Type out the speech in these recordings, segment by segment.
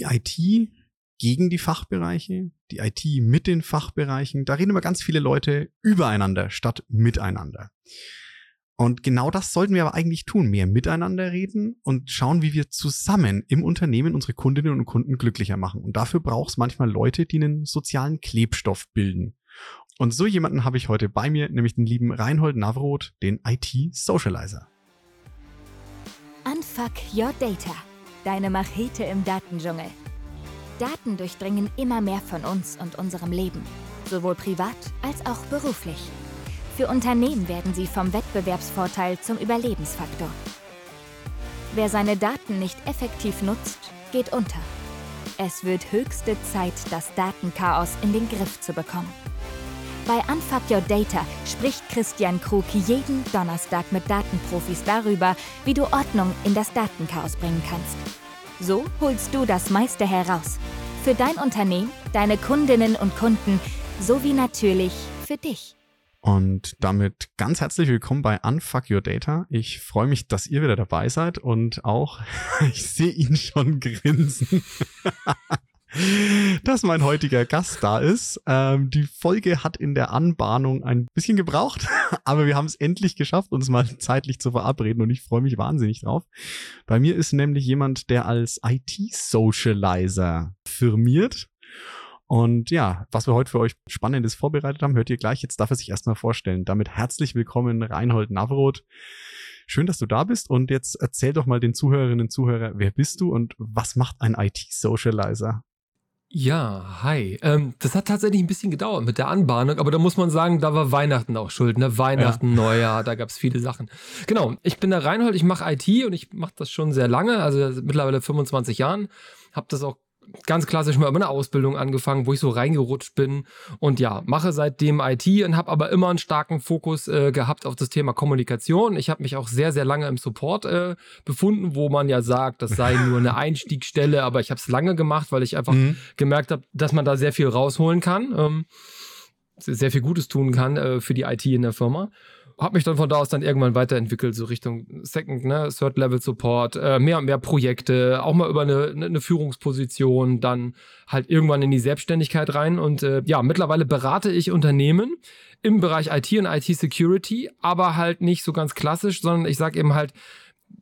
die IT gegen die Fachbereiche, die IT mit den Fachbereichen. Da reden immer ganz viele Leute übereinander statt miteinander. Und genau das sollten wir aber eigentlich tun, mehr miteinander reden und schauen, wie wir zusammen im Unternehmen unsere Kundinnen und Kunden glücklicher machen. Und dafür braucht es manchmal Leute, die einen sozialen Klebstoff bilden. Und so jemanden habe ich heute bei mir, nämlich den lieben Reinhold Navroth, den IT-Socializer. Unfuck Your Data, deine Machete im Datendschungel. Daten durchdringen immer mehr von uns und unserem Leben, sowohl privat als auch beruflich. Für Unternehmen werden sie vom Wettbewerbsvorteil zum Überlebensfaktor. Wer seine Daten nicht effektiv nutzt, geht unter. Es wird höchste Zeit, das Datenchaos in den Griff zu bekommen. Bei Unfuck Your Data spricht Christian Krug jeden Donnerstag mit Datenprofis darüber, wie du Ordnung in das Datenchaos bringen kannst. So holst du das meiste heraus. Für dein Unternehmen, deine Kundinnen und Kunden sowie natürlich für dich. Und damit ganz herzlich willkommen bei Unfuck Your Data. Ich freue mich, dass ihr wieder dabei seid und auch, ich sehe ihn schon grinsen. dass mein heutiger Gast da ist. Ähm, die Folge hat in der Anbahnung ein bisschen gebraucht, aber wir haben es endlich geschafft, uns mal zeitlich zu verabreden und ich freue mich wahnsinnig drauf. Bei mir ist nämlich jemand, der als IT-Socializer firmiert. Und ja, was wir heute für euch Spannendes vorbereitet haben, hört ihr gleich. Jetzt darf er sich erstmal vorstellen. Damit herzlich willkommen, Reinhold Navroth. Schön, dass du da bist und jetzt erzähl doch mal den Zuhörerinnen und Zuhörern, wer bist du und was macht ein IT-Socializer? Ja, hi. Ähm, das hat tatsächlich ein bisschen gedauert mit der Anbahnung, aber da muss man sagen, da war Weihnachten auch schuld. Ne? Weihnachten, ja. Neujahr, da gab es viele Sachen. Genau, ich bin der Reinhold, ich mache IT und ich mache das schon sehr lange, also mittlerweile 25 Jahren. Habe das auch ganz klassisch mal eine Ausbildung angefangen, wo ich so reingerutscht bin und ja, mache seitdem IT und habe aber immer einen starken Fokus äh, gehabt auf das Thema Kommunikation. Ich habe mich auch sehr, sehr lange im Support äh, befunden, wo man ja sagt, das sei nur eine Einstiegsstelle, aber ich habe es lange gemacht, weil ich einfach mhm. gemerkt habe, dass man da sehr viel rausholen kann, ähm, sehr viel Gutes tun kann äh, für die IT in der Firma habe mich dann von da aus dann irgendwann weiterentwickelt, so Richtung Second, ne, Third Level Support, äh, mehr und mehr Projekte, auch mal über eine, eine Führungsposition, dann halt irgendwann in die Selbstständigkeit rein. Und äh, ja, mittlerweile berate ich Unternehmen im Bereich IT und IT Security, aber halt nicht so ganz klassisch, sondern ich sage eben halt,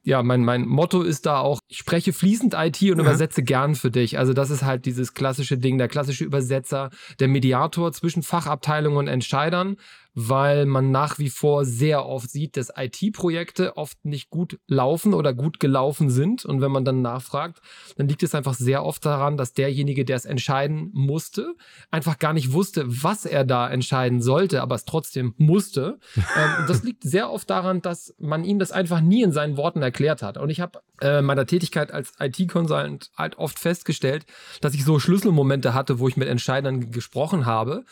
ja, mein, mein Motto ist da auch, ich spreche fließend IT und ja. übersetze gern für dich. Also das ist halt dieses klassische Ding, der klassische Übersetzer, der Mediator zwischen Fachabteilungen und Entscheidern, weil man nach wie vor sehr oft sieht, dass IT-Projekte oft nicht gut laufen oder gut gelaufen sind. Und wenn man dann nachfragt, dann liegt es einfach sehr oft daran, dass derjenige, der es entscheiden musste, einfach gar nicht wusste, was er da entscheiden sollte, aber es trotzdem musste. ähm, das liegt sehr oft daran, dass man ihm das einfach nie in seinen Worten erklärt hat. Und ich habe äh, meiner Tätigkeit als IT-Consultant halt oft festgestellt, dass ich so Schlüsselmomente hatte, wo ich mit Entscheidern gesprochen habe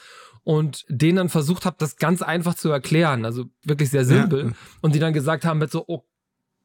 und denen dann versucht habe, das ganz einfach zu erklären, also wirklich sehr simpel. Ja. Und die dann gesagt haben mit so, oh,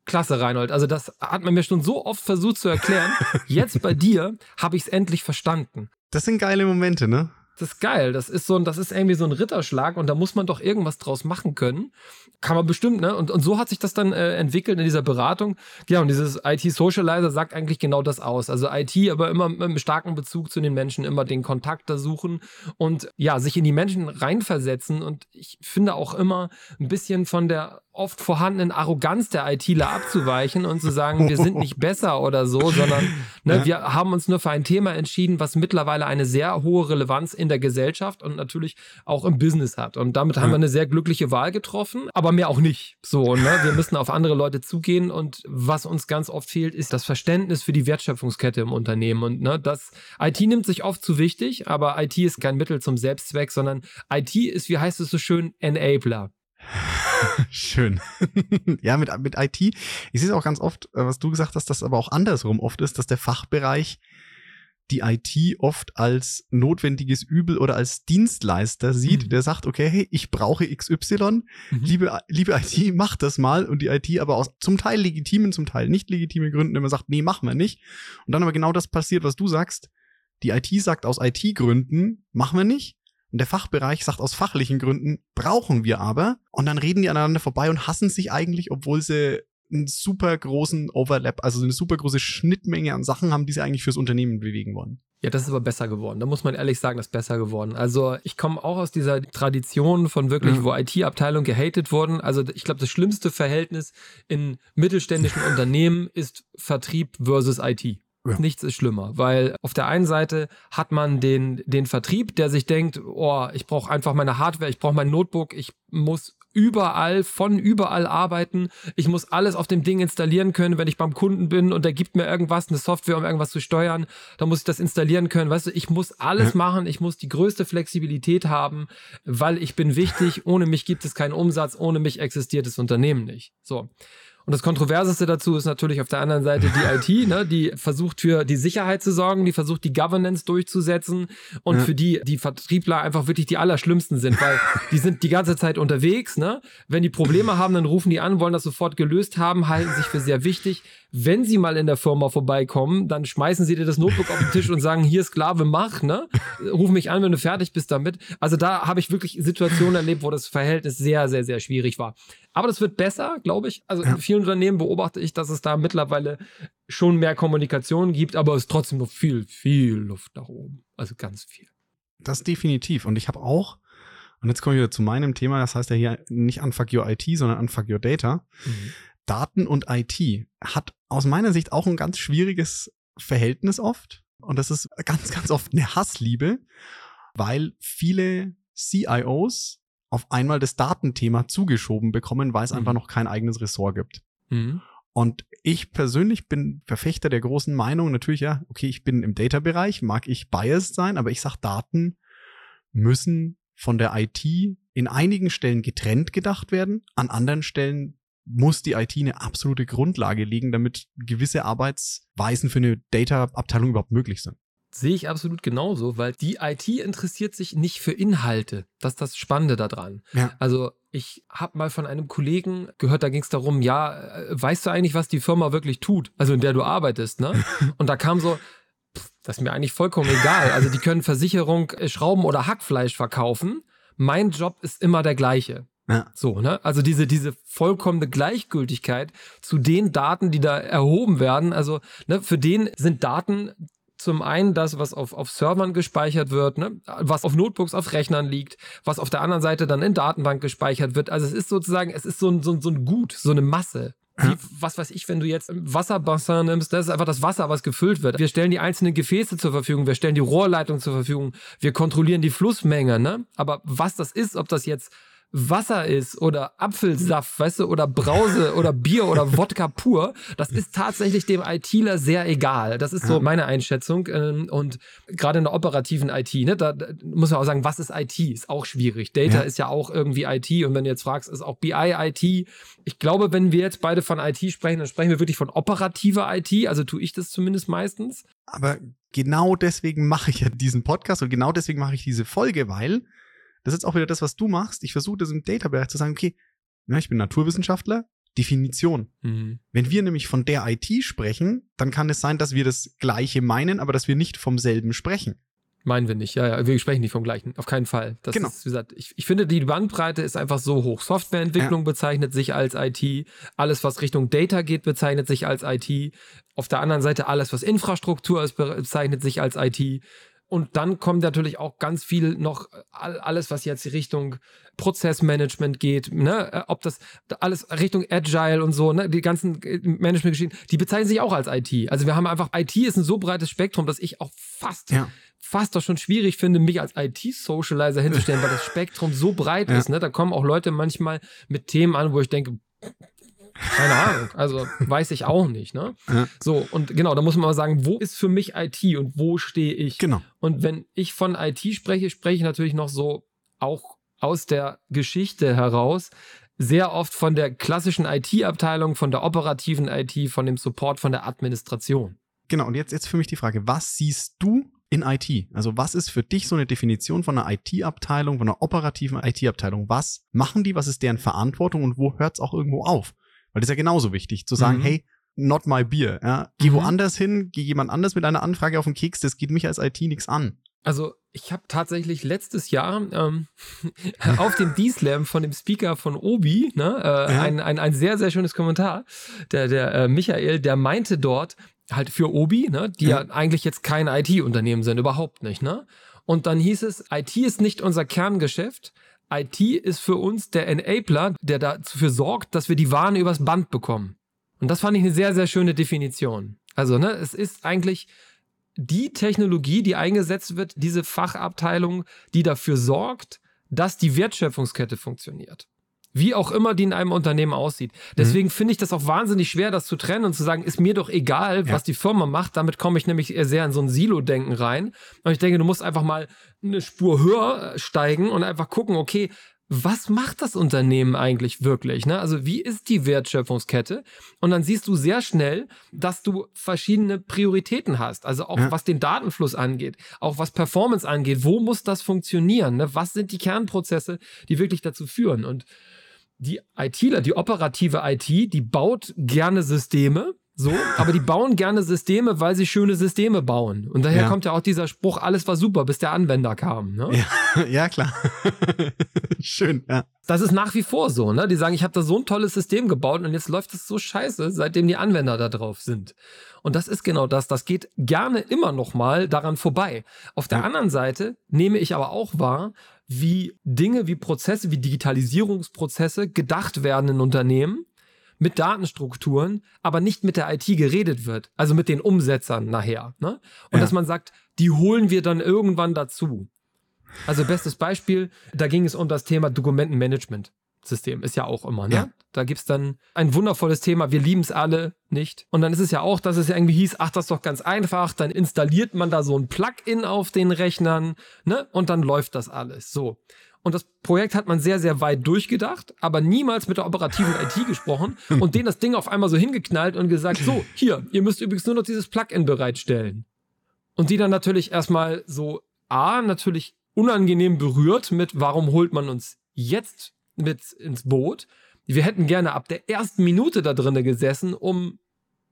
klasse, Reinhold. Also das hat man mir schon so oft versucht zu erklären. Jetzt bei dir habe ich es endlich verstanden. Das sind geile Momente, ne? Das ist geil. Das ist so ein, das ist irgendwie so ein Ritterschlag und da muss man doch irgendwas draus machen können. Kann man bestimmt, ne? Und, und so hat sich das dann äh, entwickelt in dieser Beratung. Ja, und dieses IT-Socializer sagt eigentlich genau das aus. Also IT, aber immer mit einem starken Bezug zu den Menschen, immer den Kontakt da suchen und ja, sich in die Menschen reinversetzen. Und ich finde auch immer ein bisschen von der oft vorhandenen Arroganz der ITler abzuweichen und zu sagen, wir sind nicht besser oder so, sondern ne, ja. wir haben uns nur für ein Thema entschieden, was mittlerweile eine sehr hohe Relevanz in der Gesellschaft und natürlich auch im Business hat. Und damit haben wir eine sehr glückliche Wahl getroffen, aber mehr auch nicht. So, ne? Wir müssen auf andere Leute zugehen und was uns ganz oft fehlt, ist das Verständnis für die Wertschöpfungskette im Unternehmen. Und ne, das IT nimmt sich oft zu wichtig, aber IT ist kein Mittel zum Selbstzweck, sondern IT ist, wie heißt es so schön, Enabler. Schön. ja, mit, mit IT. Ich sehe es auch ganz oft, äh, was du gesagt hast, dass aber auch andersrum oft ist, dass der Fachbereich die IT oft als notwendiges Übel oder als Dienstleister sieht, mhm. der sagt, okay, hey, ich brauche XY, mhm. liebe, liebe IT, mach das mal und die IT aber aus zum Teil legitimen, zum Teil nicht legitimen Gründen immer sagt, nee, machen wir nicht. Und dann aber genau das passiert, was du sagst. Die IT sagt aus IT-Gründen, machen wir nicht. Und der Fachbereich sagt aus fachlichen Gründen, brauchen wir aber. Und dann reden die aneinander vorbei und hassen sich eigentlich, obwohl sie einen super großen Overlap, also eine super große Schnittmenge an Sachen haben, die sie eigentlich fürs Unternehmen bewegen wollen. Ja, das ist aber besser geworden. Da muss man ehrlich sagen, das ist besser geworden. Also ich komme auch aus dieser Tradition von wirklich, ja. wo IT-Abteilungen gehatet wurden. Also ich glaube, das schlimmste Verhältnis in mittelständischen Unternehmen ist Vertrieb versus IT. Ja. Nichts ist schlimmer, weil auf der einen Seite hat man den, den Vertrieb, der sich denkt, oh, ich brauche einfach meine Hardware, ich brauche mein Notebook, ich muss überall, von überall arbeiten. Ich muss alles auf dem Ding installieren können, wenn ich beim Kunden bin und der gibt mir irgendwas, eine Software, um irgendwas zu steuern. Da muss ich das installieren können. Weißt du, ich muss alles ja. machen. Ich muss die größte Flexibilität haben, weil ich bin wichtig. Ohne mich gibt es keinen Umsatz. Ohne mich existiert das Unternehmen nicht. So. Und das Kontroverseste dazu ist natürlich auf der anderen Seite die IT, ne, die versucht für die Sicherheit zu sorgen, die versucht die Governance durchzusetzen und ja. für die die Vertriebler einfach wirklich die allerschlimmsten sind, weil die sind die ganze Zeit unterwegs. Ne? Wenn die Probleme haben, dann rufen die an, wollen das sofort gelöst haben, halten sich für sehr wichtig. Wenn sie mal in der Firma vorbeikommen, dann schmeißen sie dir das Notebook auf den Tisch und sagen, hier Sklave, mach, ne? Ruf mich an, wenn du fertig bist damit. Also da habe ich wirklich Situationen erlebt, wo das Verhältnis sehr, sehr, sehr schwierig war. Aber das wird besser, glaube ich. Also in vielen Unternehmen beobachte ich, dass es da mittlerweile schon mehr Kommunikation gibt, aber es ist trotzdem noch viel, viel Luft nach oben. Also ganz viel. Das definitiv. Und ich habe auch, und jetzt komme ich wieder zu meinem Thema, das heißt ja hier nicht Unfuck Your IT, sondern Unfuck Your Data. Mhm. Daten und IT hat aus meiner Sicht auch ein ganz schwieriges Verhältnis oft. Und das ist ganz, ganz oft eine Hassliebe, weil viele CIOs auf einmal das Datenthema zugeschoben bekommen, weil es mhm. einfach noch kein eigenes Ressort gibt. Mhm. Und ich persönlich bin Verfechter der großen Meinung, natürlich ja, okay, ich bin im Data-Bereich, mag ich biased sein, aber ich sag, Daten müssen von der IT in einigen Stellen getrennt gedacht werden, an anderen Stellen muss die IT eine absolute Grundlage legen, damit gewisse Arbeitsweisen für eine Data-Abteilung überhaupt möglich sind. Sehe ich absolut genauso, weil die IT interessiert sich nicht für Inhalte. Das ist das Spannende daran. Ja. Also ich habe mal von einem Kollegen gehört, da ging es darum, ja, äh, weißt du eigentlich, was die Firma wirklich tut, also in der du arbeitest, ne? Und da kam so, das ist mir eigentlich vollkommen egal. Also die können Versicherung, äh, Schrauben oder Hackfleisch verkaufen. Mein Job ist immer der gleiche. Ja. So, ne? Also diese, diese vollkommene Gleichgültigkeit zu den Daten, die da erhoben werden. Also, ne, für den sind Daten zum einen das, was auf, auf Servern gespeichert wird, ne? was auf Notebooks, auf Rechnern liegt, was auf der anderen Seite dann in Datenbank gespeichert wird. Also es ist sozusagen, es ist so ein, so ein, so ein Gut, so eine Masse. Wie, was weiß ich, wenn du jetzt ein Wasserbassin nimmst, das ist einfach das Wasser, was gefüllt wird. Wir stellen die einzelnen Gefäße zur Verfügung, wir stellen die Rohrleitung zur Verfügung, wir kontrollieren die Flussmenge, ne? Aber was das ist, ob das jetzt Wasser ist oder Apfelsaft, weißt du, oder Brause oder Bier oder Wodka pur, das ist tatsächlich dem ITler sehr egal. Das ist so meine Einschätzung. Ähm, und gerade in der operativen IT, ne, da, muss man auch sagen, was ist IT? Ist auch schwierig. Data ja. ist ja auch irgendwie IT. Und wenn du jetzt fragst, ist auch BI IT? Ich glaube, wenn wir jetzt beide von IT sprechen, dann sprechen wir wirklich von operativer IT. Also tue ich das zumindest meistens. Aber genau deswegen mache ich ja diesen Podcast und genau deswegen mache ich diese Folge, weil das ist auch wieder das, was du machst. Ich versuche das im Data-Bereich zu sagen, okay, ja, ich bin Naturwissenschaftler, Definition. Mhm. Wenn wir nämlich von der IT sprechen, dann kann es sein, dass wir das Gleiche meinen, aber dass wir nicht vom selben sprechen. Meinen wir nicht, ja, ja. Wir sprechen nicht vom gleichen. Auf keinen Fall. Das genau. ist, wie gesagt, ich, ich finde, die Bandbreite ist einfach so hoch. Softwareentwicklung ja. bezeichnet sich als IT. Alles, was Richtung Data geht, bezeichnet sich als IT. Auf der anderen Seite alles, was Infrastruktur ist, bezeichnet sich als IT. Und dann kommt natürlich auch ganz viel noch alles, was jetzt Richtung Prozessmanagement geht, ne? Äh, ob das alles Richtung Agile und so, ne? Die ganzen äh, Managementgeschichten, die bezeichnen sich auch als IT. Also wir haben einfach, IT ist ein so breites Spektrum, dass ich auch fast, ja. fast doch schon schwierig finde, mich als IT-Socializer hinzustellen, weil das Spektrum so breit ja. ist, ne? Da kommen auch Leute manchmal mit Themen an, wo ich denke, keine Ahnung. Also weiß ich auch nicht. Ne? Ja. So, und genau, da muss man mal sagen, wo ist für mich IT und wo stehe ich? Genau. Und wenn ich von IT spreche, spreche ich natürlich noch so auch aus der Geschichte heraus sehr oft von der klassischen IT-Abteilung, von der operativen IT, von dem Support, von der Administration. Genau, und jetzt, jetzt für mich die Frage, was siehst du in IT? Also was ist für dich so eine Definition von einer IT-Abteilung, von einer operativen IT-Abteilung? Was machen die? Was ist deren Verantwortung und wo hört es auch irgendwo auf? Weil das ist ja genauso wichtig, zu sagen, mhm. hey, not my beer. Ja? Geh mhm. woanders hin, geh jemand anders mit einer Anfrage auf den Keks, das geht mich als IT nichts an. Also ich habe tatsächlich letztes Jahr ähm, auf dem D-Slam von dem Speaker von Obi ne, äh, ja. ein, ein, ein sehr, sehr schönes Kommentar. Der, der äh, Michael, der meinte dort halt für Obi, ne, die ja, ja eigentlich jetzt kein IT-Unternehmen sind, überhaupt nicht. Ne? Und dann hieß es, IT ist nicht unser Kerngeschäft. IT ist für uns der Enabler, der dafür sorgt, dass wir die Waren übers Band bekommen. Und das fand ich eine sehr, sehr schöne Definition. Also, ne, es ist eigentlich die Technologie, die eingesetzt wird, diese Fachabteilung, die dafür sorgt, dass die Wertschöpfungskette funktioniert. Wie auch immer die in einem Unternehmen aussieht. Deswegen mhm. finde ich das auch wahnsinnig schwer, das zu trennen und zu sagen, ist mir doch egal, ja. was die Firma macht. Damit komme ich nämlich sehr in so ein Silo-Denken rein. Und ich denke, du musst einfach mal eine Spur höher steigen und einfach gucken, okay, was macht das Unternehmen eigentlich wirklich? Ne? Also wie ist die Wertschöpfungskette? Und dann siehst du sehr schnell, dass du verschiedene Prioritäten hast. Also auch ja. was den Datenfluss angeht, auch was Performance angeht. Wo muss das funktionieren? Ne? Was sind die Kernprozesse, die wirklich dazu führen? Und die ITler, die operative IT, die baut gerne Systeme, so, aber die bauen gerne Systeme, weil sie schöne Systeme bauen. Und daher ja. kommt ja auch dieser Spruch, alles war super, bis der Anwender kam. Ne? Ja, ja, klar. Schön, ja. Das ist nach wie vor so, ne? Die sagen, ich habe da so ein tolles System gebaut und jetzt läuft es so scheiße, seitdem die Anwender da drauf sind. Und das ist genau das. Das geht gerne immer noch mal daran vorbei. Auf der ja. anderen Seite nehme ich aber auch wahr, wie Dinge, wie Prozesse, wie Digitalisierungsprozesse gedacht werden in Unternehmen mit Datenstrukturen, aber nicht mit der IT geredet wird, also mit den Umsetzern nachher. Ne? Und ja. dass man sagt, die holen wir dann irgendwann dazu. Also bestes Beispiel, da ging es um das Thema Dokumentenmanagement. System ist ja auch immer, ne? Ja. Da gibt's dann ein wundervolles Thema, wir lieben es alle nicht. Und dann ist es ja auch, dass es ja irgendwie hieß, ach, das ist doch ganz einfach, dann installiert man da so ein Plugin auf den Rechnern, ne? Und dann läuft das alles. So. Und das Projekt hat man sehr, sehr weit durchgedacht, aber niemals mit der operativen IT gesprochen und denen das Ding auf einmal so hingeknallt und gesagt, so, hier, ihr müsst übrigens nur noch dieses Plugin bereitstellen. Und die dann natürlich erstmal so, A, natürlich unangenehm berührt mit, warum holt man uns jetzt mit ins Boot? Wir hätten gerne ab der ersten Minute da drinnen gesessen, um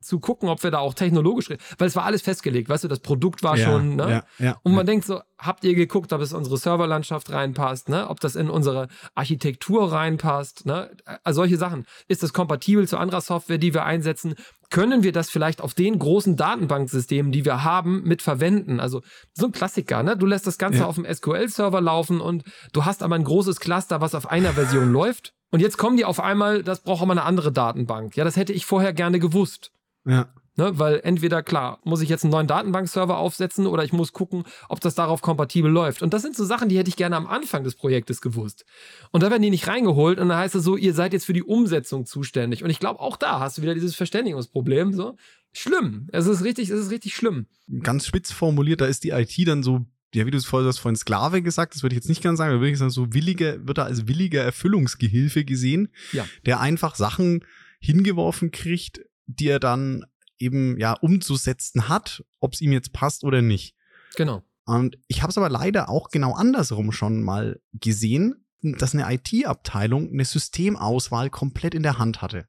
zu gucken, ob wir da auch technologisch, weil es war alles festgelegt, weißt du, das Produkt war ja, schon, ne? Ja, ja, und man denkt so, habt ihr geguckt, ob es in unsere Serverlandschaft reinpasst, ne? Ob das in unsere Architektur reinpasst, ne? Also solche Sachen. Ist das kompatibel zu anderer Software, die wir einsetzen? Können wir das vielleicht auf den großen Datenbanksystemen, die wir haben, mit verwenden? Also so ein Klassiker, ne? Du lässt das Ganze auf dem SQL-Server laufen und du hast aber ein großes Cluster, was auf einer Version läuft. Und jetzt kommen die auf einmal, das braucht aber eine andere Datenbank. Ja, das hätte ich vorher gerne gewusst. Ja. Ne, weil entweder, klar, muss ich jetzt einen neuen Datenbankserver aufsetzen oder ich muss gucken, ob das darauf kompatibel läuft. Und das sind so Sachen, die hätte ich gerne am Anfang des Projektes gewusst. Und da werden die nicht reingeholt und dann heißt es so, ihr seid jetzt für die Umsetzung zuständig. Und ich glaube, auch da hast du wieder dieses Verständigungsproblem. So. Schlimm. Es ist richtig, es ist richtig schlimm. Ganz spitz formuliert, da ist die IT dann so ja, wie du es vorhin hast, vorhin Sklave gesagt, das würde ich jetzt nicht ganz sagen, aber würde ich sagen, so willige, wird er als williger Erfüllungsgehilfe gesehen, ja. der einfach Sachen hingeworfen kriegt, die er dann eben ja umzusetzen hat, ob es ihm jetzt passt oder nicht. Genau. Und ich habe es aber leider auch genau andersrum schon mal gesehen, dass eine IT-Abteilung eine Systemauswahl komplett in der Hand hatte.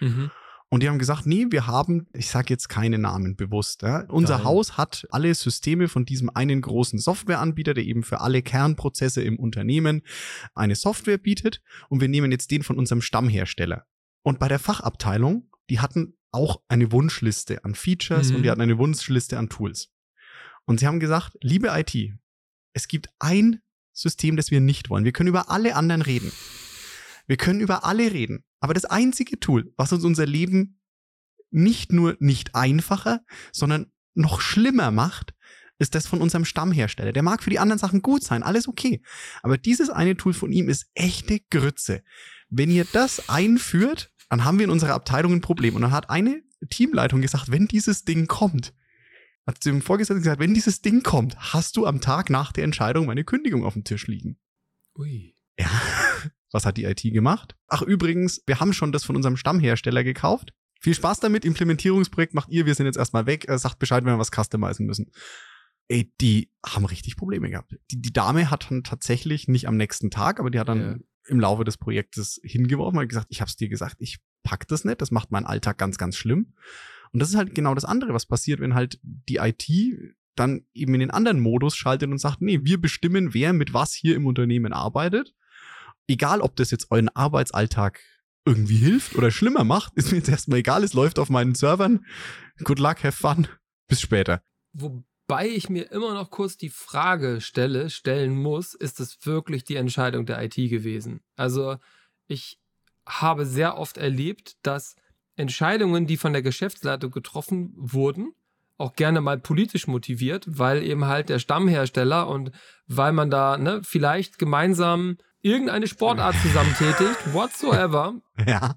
Mhm. Und die haben gesagt, nee, wir haben, ich sage jetzt keine Namen bewusst, ja. unser Nein. Haus hat alle Systeme von diesem einen großen Softwareanbieter, der eben für alle Kernprozesse im Unternehmen eine Software bietet. Und wir nehmen jetzt den von unserem Stammhersteller. Und bei der Fachabteilung, die hatten auch eine Wunschliste an Features mhm. und die hatten eine Wunschliste an Tools. Und sie haben gesagt, liebe IT, es gibt ein System, das wir nicht wollen. Wir können über alle anderen reden. Wir können über alle reden. Aber das einzige Tool, was uns unser Leben nicht nur nicht einfacher, sondern noch schlimmer macht, ist das von unserem Stammhersteller. Der mag für die anderen Sachen gut sein, alles okay. Aber dieses eine Tool von ihm ist echte Grütze. Wenn ihr das einführt, dann haben wir in unserer Abteilung ein Problem. Und dann hat eine Teamleitung gesagt, wenn dieses Ding kommt, hat dem Vorgesetzten gesagt, wenn dieses Ding kommt, hast du am Tag nach der Entscheidung meine Kündigung auf dem Tisch liegen. Ui. Ja. Was hat die IT gemacht? Ach, übrigens, wir haben schon das von unserem Stammhersteller gekauft. Viel Spaß damit. Implementierungsprojekt macht ihr. Wir sind jetzt erstmal weg. Er sagt Bescheid, wenn wir was customizen müssen. Ey, die haben richtig Probleme gehabt. Die, die Dame hat dann tatsächlich nicht am nächsten Tag, aber die hat dann ja im Laufe des Projektes hingeworfen und gesagt, ich habe es dir gesagt, ich pack das nicht, das macht meinen Alltag ganz, ganz schlimm. Und das ist halt genau das andere, was passiert, wenn halt die IT dann eben in den anderen Modus schaltet und sagt, nee, wir bestimmen, wer mit was hier im Unternehmen arbeitet. Egal, ob das jetzt euren Arbeitsalltag irgendwie hilft oder schlimmer macht, ist mir jetzt erstmal egal. Es läuft auf meinen Servern. Good luck, have fun. Bis später. Wobei ich mir immer noch kurz die Frage stelle, stellen muss, ist es wirklich die Entscheidung der IT gewesen? Also ich habe sehr oft erlebt, dass Entscheidungen, die von der Geschäftsleitung getroffen wurden, auch gerne mal politisch motiviert, weil eben halt der Stammhersteller und weil man da ne, vielleicht gemeinsam irgendeine Sportart zusammentätigt, whatsoever. Ja.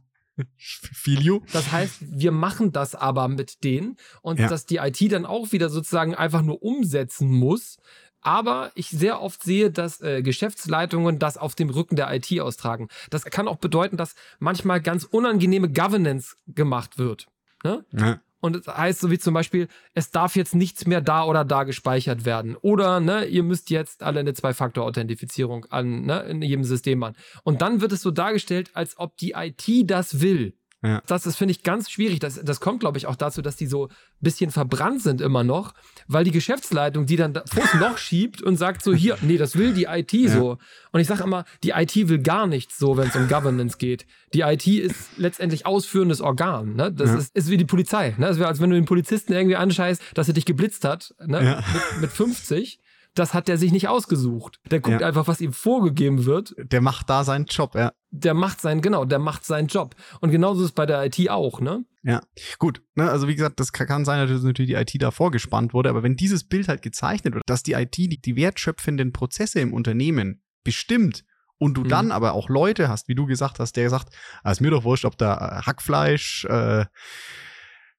Feel you. Das heißt, wir machen das aber mit denen und ja. dass die IT dann auch wieder sozusagen einfach nur umsetzen muss. Aber ich sehr oft sehe, dass äh, Geschäftsleitungen das auf dem Rücken der IT austragen. Das kann auch bedeuten, dass manchmal ganz unangenehme Governance gemacht wird. Ne? Ja. Und das heißt so wie zum Beispiel, es darf jetzt nichts mehr da oder da gespeichert werden. Oder ne, ihr müsst jetzt alle eine Zwei-Faktor-Authentifizierung an ne, in jedem System machen. Und dann wird es so dargestellt, als ob die IT das will. Ja. Das ist, finde ich, ganz schwierig. Das, das kommt, glaube ich, auch dazu, dass die so ein bisschen verbrannt sind immer noch, weil die Geschäftsleitung die dann vor das Loch schiebt und sagt so, hier, nee, das will die IT ja. so. Und ich sage immer, die IT will gar nichts so, wenn es um Governance geht. Die IT ist letztendlich ausführendes Organ. Ne? Das ja. ist, ist wie die Polizei. Ne? Das wäre, als wenn du den Polizisten irgendwie anscheißt, dass er dich geblitzt hat ne? mit, mit 50 das hat der sich nicht ausgesucht. Der guckt ja. einfach, was ihm vorgegeben wird. Der macht da seinen Job, ja. Der macht seinen, genau, der macht seinen Job. Und genauso ist es bei der IT auch, ne? Ja, gut. Ne, also wie gesagt, das kann sein, dass natürlich die IT da vorgespannt wurde, aber wenn dieses Bild halt gezeichnet wird, dass die IT die, die wertschöpfenden Prozesse im Unternehmen bestimmt und du mhm. dann aber auch Leute hast, wie du gesagt hast, der sagt, ah, ist mir doch wurscht, ob da äh, Hackfleisch, äh,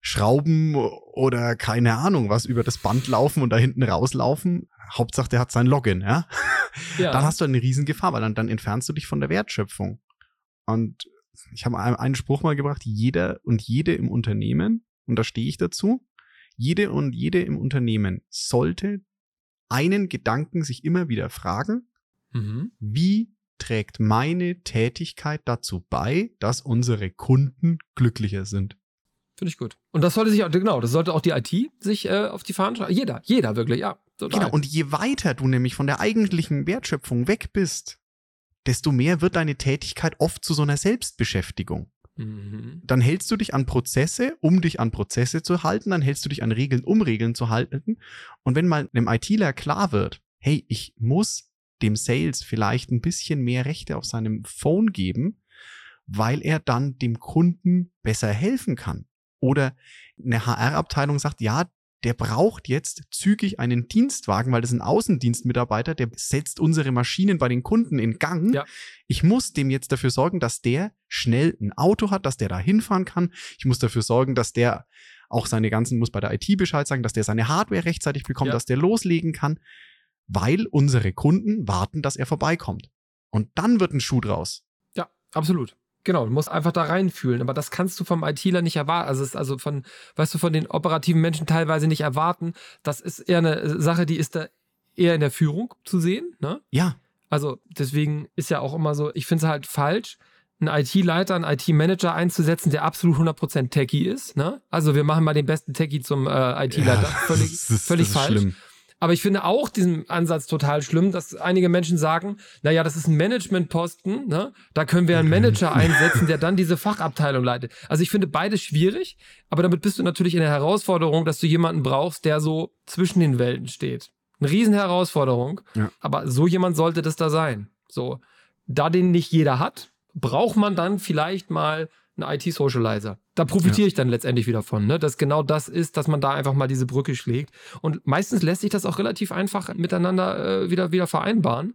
Schrauben oder keine Ahnung was über das Band laufen und da hinten rauslaufen. Hauptsache, der hat sein Login, ja? ja. Dann hast du eine Riesengefahr, weil dann, dann entfernst du dich von der Wertschöpfung. Und ich habe einen Spruch mal gebracht, jeder und jede im Unternehmen, und da stehe ich dazu, jede und jede im Unternehmen sollte einen Gedanken sich immer wieder fragen, mhm. wie trägt meine Tätigkeit dazu bei, dass unsere Kunden glücklicher sind? Finde ich gut. Und das sollte sich auch, genau, das sollte auch die IT sich äh, auf die Fahnen schreiben. Jeder, jeder wirklich, ja. Total. Genau, und je weiter du nämlich von der eigentlichen Wertschöpfung weg bist, desto mehr wird deine Tätigkeit oft zu so einer Selbstbeschäftigung. Mhm. Dann hältst du dich an Prozesse, um dich an Prozesse zu halten, dann hältst du dich an Regeln, um Regeln zu halten. Und wenn mal einem ITler klar wird, hey, ich muss dem Sales vielleicht ein bisschen mehr Rechte auf seinem Phone geben, weil er dann dem Kunden besser helfen kann. Oder eine HR-Abteilung sagt, ja, der braucht jetzt zügig einen Dienstwagen, weil das ist ein Außendienstmitarbeiter, der setzt unsere Maschinen bei den Kunden in Gang. Ja. Ich muss dem jetzt dafür sorgen, dass der schnell ein Auto hat, dass der da hinfahren kann. Ich muss dafür sorgen, dass der auch seine ganzen, muss bei der IT Bescheid sagen, dass der seine Hardware rechtzeitig bekommt, ja. dass der loslegen kann, weil unsere Kunden warten, dass er vorbeikommt. Und dann wird ein Schuh draus. Ja, absolut. Genau, du musst einfach da reinfühlen. Aber das kannst du vom ITler nicht erwarten. Also, ist also von, weißt du, von den operativen Menschen teilweise nicht erwarten. Das ist eher eine Sache, die ist da eher in der Führung zu sehen. Ne? Ja. Also, deswegen ist ja auch immer so, ich finde es halt falsch, einen IT-Leiter, einen IT-Manager einzusetzen, der absolut 100% Techie ist. Ne? Also, wir machen mal den besten Techie zum äh, IT-Leiter. Ja, völlig, das ist, völlig das falsch. Schlimm. Aber ich finde auch diesen Ansatz total schlimm, dass einige Menschen sagen, naja, das ist ein Managementposten, ne? da können wir einen Manager einsetzen, der dann diese Fachabteilung leitet. Also ich finde beides schwierig, aber damit bist du natürlich in der Herausforderung, dass du jemanden brauchst, der so zwischen den Welten steht. Eine Riesenherausforderung, ja. aber so jemand sollte das da sein. So, da den nicht jeder hat, braucht man dann vielleicht mal ein IT-Socializer. Da profitiere ja. ich dann letztendlich wieder von, ne? dass genau das ist, dass man da einfach mal diese Brücke schlägt. Und meistens lässt sich das auch relativ einfach miteinander äh, wieder, wieder vereinbaren.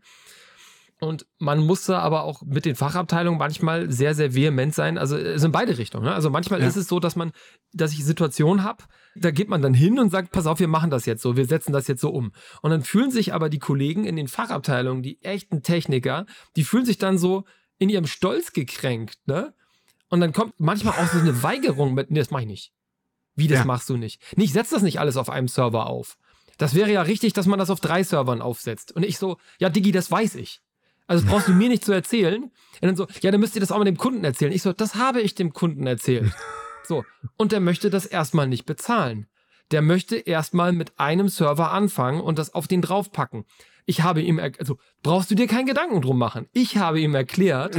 Und man muss da aber auch mit den Fachabteilungen manchmal sehr, sehr vehement sein. Also es in beide Richtungen. Ne? Also manchmal ja. ist es so, dass man, dass ich Situationen habe, da geht man dann hin und sagt, pass auf, wir machen das jetzt so, wir setzen das jetzt so um. Und dann fühlen sich aber die Kollegen in den Fachabteilungen, die echten Techniker, die fühlen sich dann so in ihrem Stolz gekränkt, ne? Und dann kommt manchmal auch so eine Weigerung mit, nee, das mach ich nicht. Wie, das ja. machst du nicht? Nee, ich setze das nicht alles auf einem Server auf. Das wäre ja richtig, dass man das auf drei Servern aufsetzt. Und ich so, ja, Digi, das weiß ich. Also das brauchst du mir nicht zu erzählen. Und dann so, ja, dann müsst ihr das auch mal dem Kunden erzählen. Ich so, das habe ich dem Kunden erzählt. So. Und der möchte das erstmal nicht bezahlen. Der möchte erstmal mit einem Server anfangen und das auf den draufpacken. Ich habe ihm, also brauchst du dir keinen Gedanken drum machen. Ich habe ihm erklärt,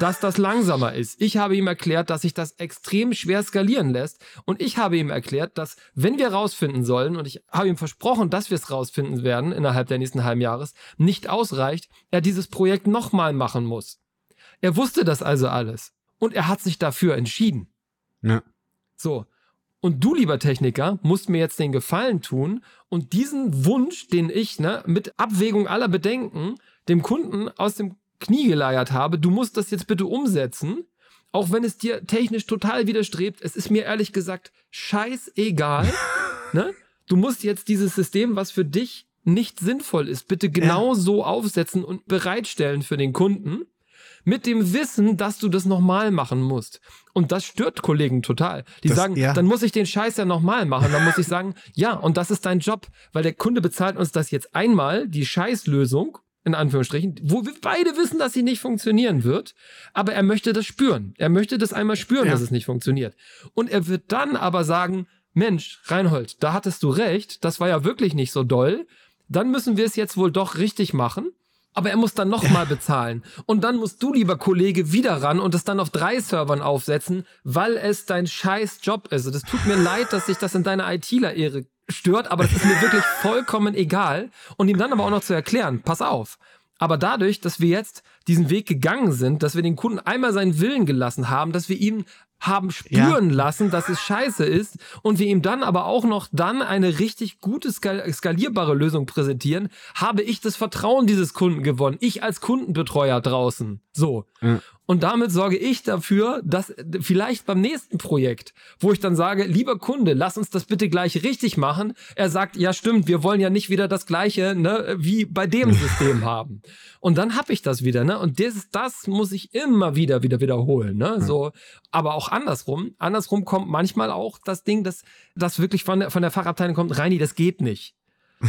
dass das langsamer ist. Ich habe ihm erklärt, dass sich das extrem schwer skalieren lässt. Und ich habe ihm erklärt, dass wenn wir rausfinden sollen, und ich habe ihm versprochen, dass wir es rausfinden werden innerhalb der nächsten halben Jahres, nicht ausreicht, er dieses Projekt nochmal machen muss. Er wusste das also alles. Und er hat sich dafür entschieden. Ja. So. Und du, lieber Techniker, musst mir jetzt den Gefallen tun und diesen Wunsch, den ich ne, mit Abwägung aller Bedenken dem Kunden aus dem Knie geleiert habe, du musst das jetzt bitte umsetzen, auch wenn es dir technisch total widerstrebt. Es ist mir ehrlich gesagt scheißegal. ne? Du musst jetzt dieses System, was für dich nicht sinnvoll ist, bitte genau ja. so aufsetzen und bereitstellen für den Kunden mit dem Wissen, dass du das nochmal machen musst. Und das stört Kollegen total. Die das, sagen, ja. dann muss ich den Scheiß ja nochmal machen. Dann muss ich sagen, ja, und das ist dein Job, weil der Kunde bezahlt uns das jetzt einmal, die Scheißlösung, in Anführungsstrichen, wo wir beide wissen, dass sie nicht funktionieren wird, aber er möchte das spüren. Er möchte das einmal spüren, ja. dass es nicht funktioniert. Und er wird dann aber sagen, Mensch, Reinhold, da hattest du recht, das war ja wirklich nicht so doll. Dann müssen wir es jetzt wohl doch richtig machen aber er muss dann nochmal bezahlen. Und dann musst du, lieber Kollege, wieder ran und es dann auf drei Servern aufsetzen, weil es dein scheiß Job ist. Und es tut mir leid, dass sich das in deiner ITler-Ehre stört, aber das ist mir wirklich vollkommen egal. Und ihm dann aber auch noch zu erklären, pass auf. Aber dadurch, dass wir jetzt diesen Weg gegangen sind, dass wir den Kunden einmal seinen Willen gelassen haben, dass wir ihm haben spüren ja. lassen, dass es scheiße ist und wir ihm dann aber auch noch dann eine richtig gute skalierbare Lösung präsentieren, habe ich das Vertrauen dieses Kunden gewonnen. Ich als Kundenbetreuer draußen. So. Ja. Und damit sorge ich dafür, dass vielleicht beim nächsten Projekt, wo ich dann sage, lieber Kunde, lass uns das bitte gleich richtig machen, er sagt, ja stimmt, wir wollen ja nicht wieder das gleiche ne, wie bei dem System haben. Und dann habe ich das wieder, ne? Und das, das muss ich immer wieder wieder wiederholen, ne? So, aber auch andersrum. Andersrum kommt manchmal auch das Ding, dass das wirklich von der, von der Fachabteilung kommt, Reini, das geht nicht.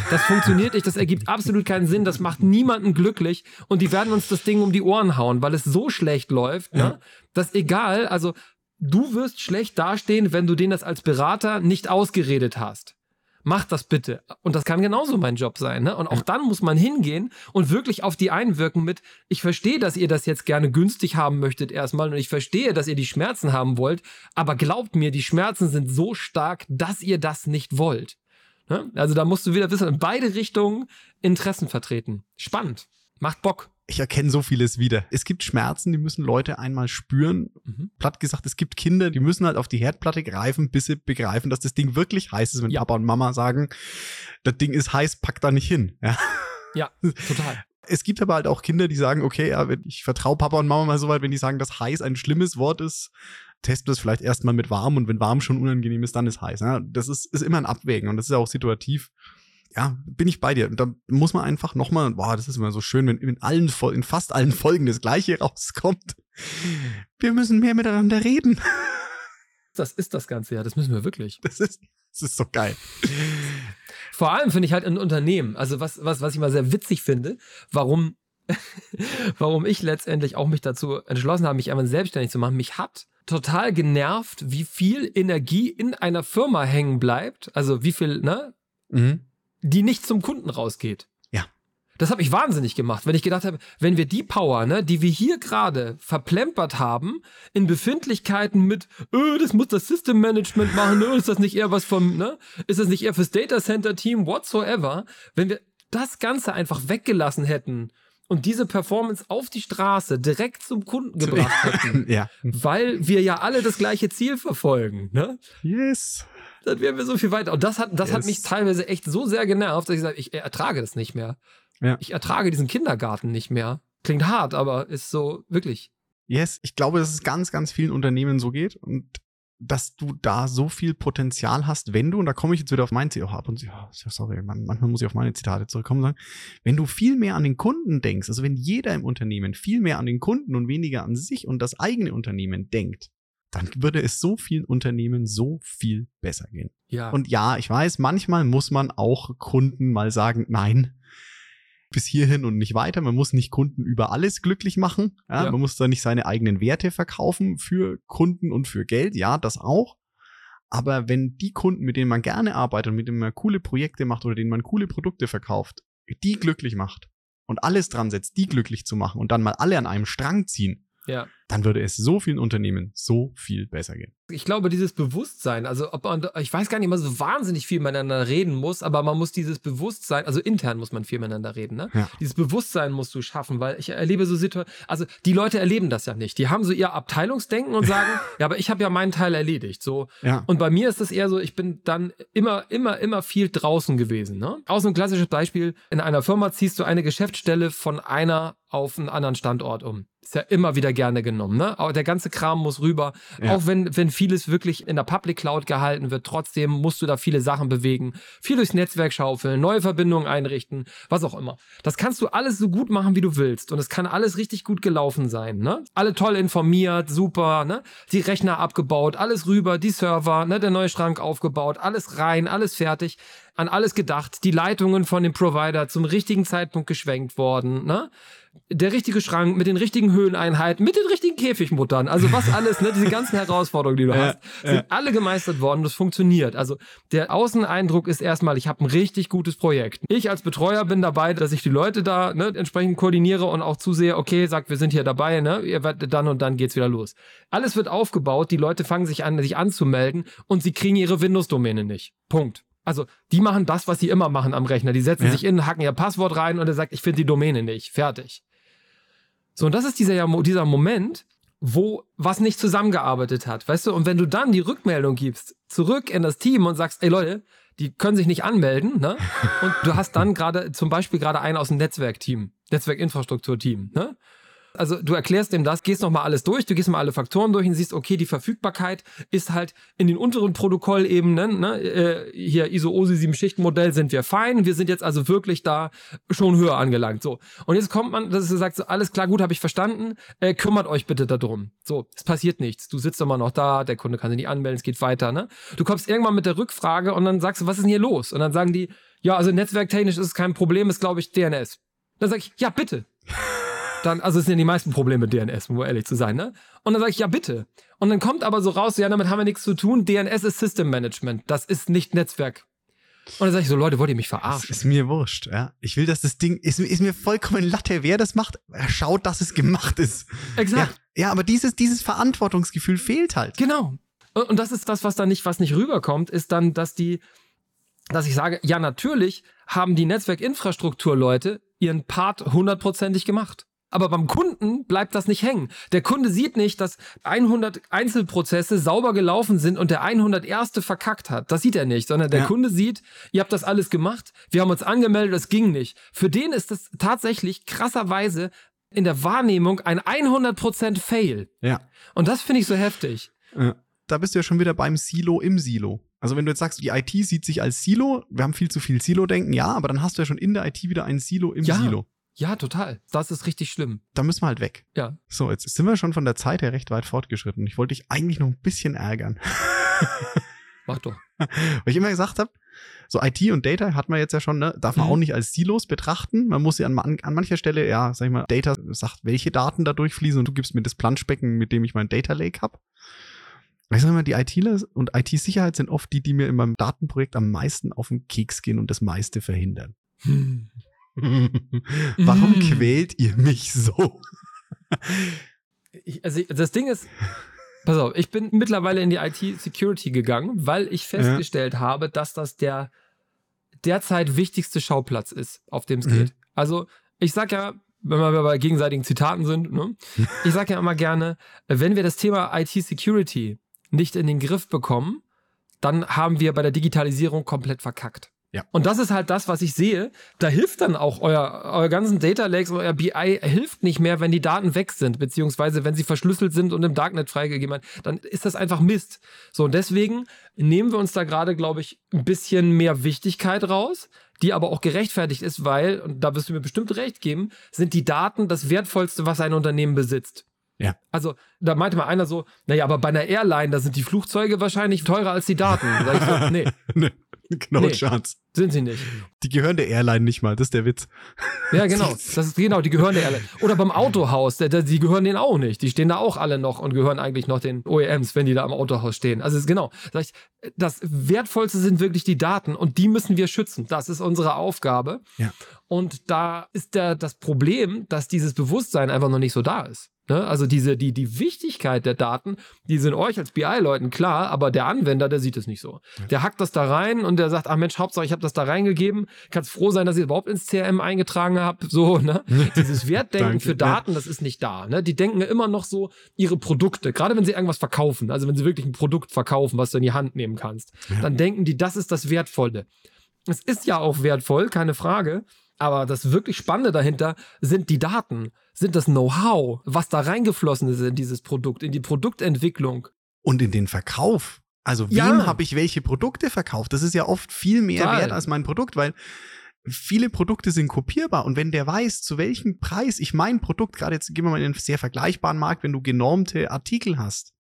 Das funktioniert nicht, das ergibt absolut keinen Sinn, das macht niemanden glücklich und die werden uns das Ding um die Ohren hauen, weil es so schlecht läuft, ne? dass egal, also du wirst schlecht dastehen, wenn du denen das als Berater nicht ausgeredet hast. Mach das bitte. Und das kann genauso mein Job sein. Ne? Und auch dann muss man hingehen und wirklich auf die einwirken mit, ich verstehe, dass ihr das jetzt gerne günstig haben möchtet erstmal und ich verstehe, dass ihr die Schmerzen haben wollt, aber glaubt mir, die Schmerzen sind so stark, dass ihr das nicht wollt. Ne? Also da musst du wieder wissen, in beide Richtungen Interessen vertreten. Spannend. Macht Bock. Ich erkenne so vieles wieder. Es gibt Schmerzen, die müssen Leute einmal spüren. Mhm. Platt gesagt, es gibt Kinder, die müssen halt auf die Herdplatte greifen, bis sie begreifen, dass das Ding wirklich heiß ist, wenn ja. Papa und Mama sagen, das Ding ist heiß, pack da nicht hin. Ja, ja total. Es gibt aber halt auch Kinder, die sagen, okay, ja, ich vertraue Papa und Mama mal so weit, wenn die sagen, dass heiß ein schlimmes Wort ist, testen wir es vielleicht erstmal mit warm und wenn warm schon unangenehm ist, dann ist heiß. Ja? Das ist, ist immer ein Abwägen und das ist ja auch situativ. Ja, bin ich bei dir. Und da muss man einfach nochmal, boah, das ist immer so schön, wenn in allen, in fast allen Folgen das Gleiche rauskommt. Wir müssen mehr miteinander reden. Das ist das Ganze, ja, das müssen wir wirklich. Das ist, das ist so geil. Vor allem finde ich halt in Unternehmen, also was, was, was ich mal sehr witzig finde, warum, warum ich letztendlich auch mich dazu entschlossen habe, mich einmal selbstständig zu machen. Mich hat total genervt, wie viel Energie in einer Firma hängen bleibt. Also wie viel, ne? Mhm. Die nicht zum Kunden rausgeht. Ja. Das habe ich wahnsinnig gemacht, wenn ich gedacht habe, wenn wir die Power, ne, die wir hier gerade verplempert haben, in Befindlichkeiten mit, öh, das muss das System Management machen, öh, ist das nicht eher was vom, ne? Ist das nicht eher fürs Data Center Team, whatsoever? Wenn wir das Ganze einfach weggelassen hätten und diese Performance auf die Straße direkt zum Kunden gebracht hätten, ja. weil wir ja alle das gleiche Ziel verfolgen, ne? Yes. Dann wären wir so viel weiter. Und das hat, das yes. hat mich teilweise echt so sehr genervt, dass ich sage, ich ertrage das nicht mehr. Ja. Ich ertrage diesen Kindergarten nicht mehr. Klingt hart, aber ist so wirklich. Yes, ich glaube, dass es ganz, ganz vielen Unternehmen so geht. Und dass du da so viel Potenzial hast, wenn du, und da komme ich jetzt wieder auf mein Zitat, ab und ja, sorry, manchmal muss ich auf meine Zitate zurückkommen sagen, wenn du viel mehr an den Kunden denkst, also wenn jeder im Unternehmen viel mehr an den Kunden und weniger an sich und das eigene Unternehmen denkt, dann würde es so vielen Unternehmen so viel besser gehen. Ja. Und ja, ich weiß, manchmal muss man auch Kunden mal sagen, nein, bis hierhin und nicht weiter. Man muss nicht Kunden über alles glücklich machen. Ja? ja. Man muss da nicht seine eigenen Werte verkaufen für Kunden und für Geld. Ja, das auch. Aber wenn die Kunden, mit denen man gerne arbeitet und mit denen man coole Projekte macht oder denen man coole Produkte verkauft, die glücklich macht und alles dran setzt, die glücklich zu machen und dann mal alle an einem Strang ziehen, Ja. Dann würde es so vielen Unternehmen so viel besser gehen. Ich glaube, dieses Bewusstsein, also ob man, ich weiß gar nicht immer so wahnsinnig viel miteinander reden muss, aber man muss dieses Bewusstsein, also intern muss man viel miteinander reden, ne? Ja. Dieses Bewusstsein musst du schaffen, weil ich erlebe so Situationen, also die Leute erleben das ja nicht. Die haben so ihr Abteilungsdenken und sagen, ja, aber ich habe ja meinen Teil erledigt, so. Ja. Und bei mir ist es eher so, ich bin dann immer, immer, immer viel draußen gewesen. Ne? Auch so ein klassisches Beispiel, in einer Firma ziehst du eine Geschäftsstelle von einer auf einen anderen Standort um. Ist ja immer wieder gerne genommen. Ne? Aber der ganze Kram muss rüber. Ja. Auch wenn, wenn vieles wirklich in der Public Cloud gehalten wird, trotzdem musst du da viele Sachen bewegen. Viel durchs Netzwerk schaufeln, neue Verbindungen einrichten, was auch immer. Das kannst du alles so gut machen, wie du willst. Und es kann alles richtig gut gelaufen sein. Ne? Alle toll informiert, super. Ne? Die Rechner abgebaut, alles rüber, die Server, ne? der neue Schrank aufgebaut, alles rein, alles fertig. An alles gedacht, die Leitungen von dem Provider zum richtigen Zeitpunkt geschwenkt worden, ne? Der richtige Schrank mit den richtigen Höheneinheiten, mit den richtigen Käfigmuttern, also was alles, ne, diese ganzen Herausforderungen, die du Ja, hast, sind alle gemeistert worden, das funktioniert. Also der Außeneindruck ist erstmal, ich habe ein richtig gutes Projekt. Ich als Betreuer bin dabei, dass ich die Leute da ne, entsprechend koordiniere und auch zusehe, okay, sagt, wir sind hier dabei, ne, ihr werdet dann und dann geht's wieder los. Alles wird aufgebaut, die Leute fangen sich an, sich anzumelden und sie kriegen ihre Windows-Domäne nicht. Punkt. Also, die machen das, was sie immer machen am Rechner. Die setzen Ja. sich in, hacken ihr Passwort rein und er sagt, ich finde die Domäne nicht. Fertig. So, und das ist dieser, dieser Moment, wo was nicht zusammengearbeitet hat, weißt du? Und wenn du dann die Rückmeldung gibst, zurück in das Team und sagst, ey Leute, die können sich nicht anmelden, ne? Und du hast dann gerade, zum Beispiel gerade einen aus dem Netzwerkteam, Netzwerkinfrastrukturteam, ne? Also du erklärst dem das, gehst nochmal alles durch, du gehst mal alle Faktoren durch und siehst, okay, die Verfügbarkeit ist halt in den unteren Protokollebenen, ne, äh, hier ISO-OSI 7 Schichtenmodell sind wir fein, wir sind jetzt also wirklich da schon höher angelangt. So. Und jetzt kommt man, dass er sagt, so, alles klar, gut, habe ich verstanden, äh, kümmert euch bitte darum. So, es passiert nichts. Du sitzt immer noch da, der Kunde kann sich nicht anmelden, es geht weiter, ne? Du kommst irgendwann mit der Rückfrage und dann sagst du, was ist denn hier los? Und dann sagen die, ja, also netzwerktechnisch ist es kein Problem, ist glaube ich DNS. Dann sag ich, ja, bitte. Dann, also es sind ja die meisten Probleme mit DNS, um ehrlich zu sein, ne? Und dann sage ich, ja, bitte. Und dann kommt aber so raus, ja, damit haben wir nichts zu tun. DNS ist System Management. Das ist nicht Netzwerk. Und dann sage ich so, Leute, wollt ihr mich Das verarschen? ist mir wurscht, ja. Ich will, dass das Ding, ist, ist mir vollkommen Latte, wer das macht. Schaut, dass es gemacht ist. Ja, Exakt. ja aber dieses, dieses Verantwortungsgefühl fehlt halt. Genau. Und, und das ist das, was da nicht, was nicht rüberkommt, ist dann, dass die, dass ich sage, ja, natürlich haben die Netzwerkinfrastrukturleute ihren Part hundertprozentig gemacht. Aber beim Kunden bleibt das nicht hängen. Der Kunde sieht nicht, dass 100 Einzelprozesse sauber gelaufen sind und der 101. verkackt hat. Das sieht er nicht, sondern der Ja. Kunde sieht, ihr habt das alles gemacht, wir haben uns angemeldet, das ging nicht. Für den ist das tatsächlich krasserweise in der Wahrnehmung ein 100% Fail. Ja. Und das finde ich so heftig. Ja. Da bist du ja schon wieder beim Silo im Silo. Also wenn du jetzt sagst, die IT sieht sich als Silo, wir haben viel zu viel Silo-Denken, ja, aber dann hast du ja schon in der IT wieder ein Silo im Ja. Silo. Ja, total. Das ist richtig schlimm. Da müssen wir halt weg. Ja. So, jetzt sind wir schon von der Zeit her recht weit fortgeschritten. Ich wollte dich eigentlich noch ein bisschen ärgern. Mach doch. Weil ich immer gesagt habe, so IT und Data hat man jetzt ja schon, ne, darf man Mhm. auch nicht als Silos betrachten. Man muss ja an, an, an mancher Stelle, ja, sag ich mal, Data sagt, welche Daten da durchfließen und du gibst mir das Planschbecken, mit dem ich mein Data Lake hab. Ich sag mal, die ITler und IT-Sicherheit sind oft die, die mir in meinem Datenprojekt am meisten auf den Keks gehen und das meiste verhindern. Warum Mm. quält ihr mich so? Ich, also das Ding ist, pass auf, ich bin mittlerweile in die IT-Security gegangen, weil ich festgestellt habe, dass das der derzeit wichtigste Schauplatz ist, auf dem es Mhm. geht. Also ich sag ja, wenn wir bei gegenseitigen Zitaten sind, ne? ich sag ja immer gerne, wenn wir das Thema IT-Security nicht in den Griff bekommen, dann haben wir bei der Digitalisierung komplett verkackt. Ja. Und das ist halt das, was ich sehe. Da hilft dann auch euer, euer ganzen Data Lakes, euer BI hilft nicht mehr, wenn die Daten weg sind, beziehungsweise wenn sie verschlüsselt sind und im Darknet freigegeben werden, dann ist das einfach Mist. So, und deswegen nehmen wir uns da gerade, glaube ich, ein bisschen mehr Wichtigkeit raus, die aber auch gerechtfertigt ist, weil, und da wirst du mir bestimmt recht geben, sind die Daten das Wertvollste, was ein Unternehmen besitzt. Ja. Also, da meinte mal einer so, naja, aber bei einer Airline, da sind die Flugzeuge wahrscheinlich teurer als die Daten. Da sag ich so, nee. Nee. Knocharts. Nee, sind sie nicht. Die gehören der Airline nicht mal, das ist der Witz. Ja, genau. Das ist genau, die gehören der Airline. Oder beim Autohaus, der, der, die gehören denen auch nicht. Die stehen da auch alle noch und gehören eigentlich noch den OEMs, wenn die da am Autohaus stehen. Also genau. Das Wertvollste sind wirklich die Daten und die müssen wir schützen. Das ist unsere Aufgabe. Ja. Und da ist der, das Problem, dass dieses Bewusstsein einfach noch nicht so da ist. Ne? Also diese, die, die Wichtigkeit der Daten, die sind euch als BI-Leuten klar, aber der Anwender, der sieht es nicht so. Der hackt das da rein und der sagt, ach Mensch, Hauptsache, ich habe das da reingegeben. Kannst froh sein, dass ich überhaupt ins CRM eingetragen habe. So, ne? Dieses Wertdenken für Daten, das ist nicht da. Ne? Die denken immer noch so ihre Produkte, gerade wenn sie irgendwas verkaufen, also wenn sie wirklich ein Produkt verkaufen, was du in die Hand nehmen kannst, ja. dann denken die, das ist das Wertvolle. Es ist ja auch wertvoll, keine Frage. Aber das wirklich Spannende dahinter sind die Daten, sind das Know-how, was da reingeflossen ist in dieses Produkt, in die Produktentwicklung. Und in den Verkauf. Also wem ja. habe ich welche Produkte verkauft? Das ist ja oft viel mehr Total. wert als mein Produkt, weil viele Produkte sind kopierbar und wenn der weiß, zu welchem Preis ich mein Produkt, gerade jetzt gehen wir mal in einen sehr vergleichbaren Markt, wenn du genormte Artikel hast,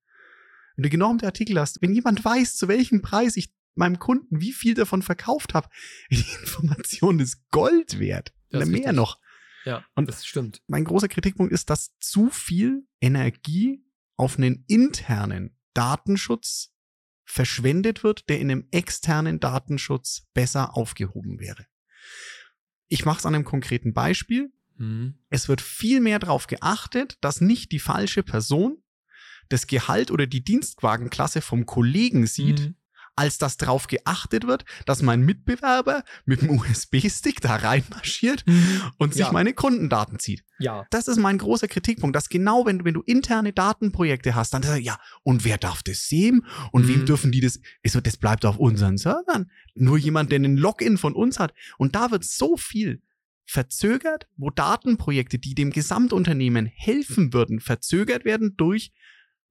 wenn du genormte Artikel hast, wenn jemand weiß, zu welchem Preis ich meinem Kunden, wie viel davon verkauft habe, die Information ist Gold wert. Oder mehr richtig. noch. Ja, und das stimmt. Mein großer Kritikpunkt ist, dass zu viel Energie auf einen internen Datenschutz verschwendet wird, der in einem externen Datenschutz besser aufgehoben wäre. Ich mache es an einem konkreten Beispiel. Mhm. Es wird viel mehr darauf geachtet, dass nicht die falsche Person das Gehalt oder die Dienstwagenklasse vom Kollegen sieht, mhm als dass darauf geachtet wird, dass mein Mitbewerber mit dem USB-Stick da reinmarschiert mhm. und sich ja. meine Kundendaten zieht. Ja. Das ist mein großer Kritikpunkt, dass genau wenn du, wenn du interne Datenprojekte hast, dann ja, und wer darf das sehen? Und mhm. wem dürfen die das? Ist das bleibt auf unseren Servern. Nur jemand, der einen Login von uns hat. Und da wird so viel verzögert, wo Datenprojekte, die dem Gesamtunternehmen helfen würden, verzögert werden durch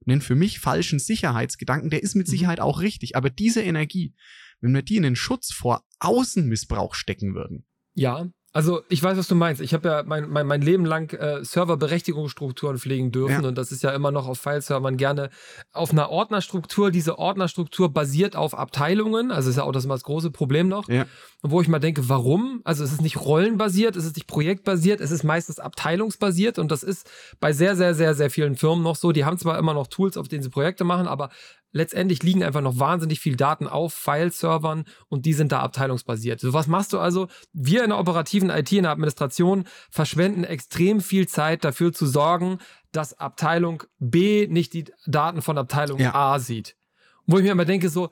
einen für mich falschen Sicherheitsgedanken, der ist mit mhm. Sicherheit auch richtig. Aber diese Energie, wenn wir die in den Schutz vor Außenmissbrauch stecken würden. Ja, also ich weiß, was du meinst. Ich habe ja mein, mein, mein Leben lang äh, Serverberechtigungsstrukturen pflegen dürfen ja. und das ist ja immer noch auf File-Servern gerne auf einer Ordnerstruktur. Diese Ordnerstruktur basiert auf Abteilungen, also ist ja auch das immer das große Problem noch. Ja. Wo ich mal denke, warum? Also es ist nicht rollenbasiert, es ist nicht projektbasiert, es ist meistens abteilungsbasiert und das ist bei sehr, sehr, sehr, sehr vielen Firmen noch so. Die haben zwar immer noch Tools, auf denen sie Projekte machen, aber letztendlich liegen einfach noch wahnsinnig viel Daten auf File-Servern und die sind da abteilungsbasiert. So was machst du also? Wir in der operativen IT, in der Administration verschwenden extrem viel Zeit dafür zu sorgen, dass Abteilung B nicht die Daten von Abteilung ja. A sieht. Wo ich mir immer denke, so,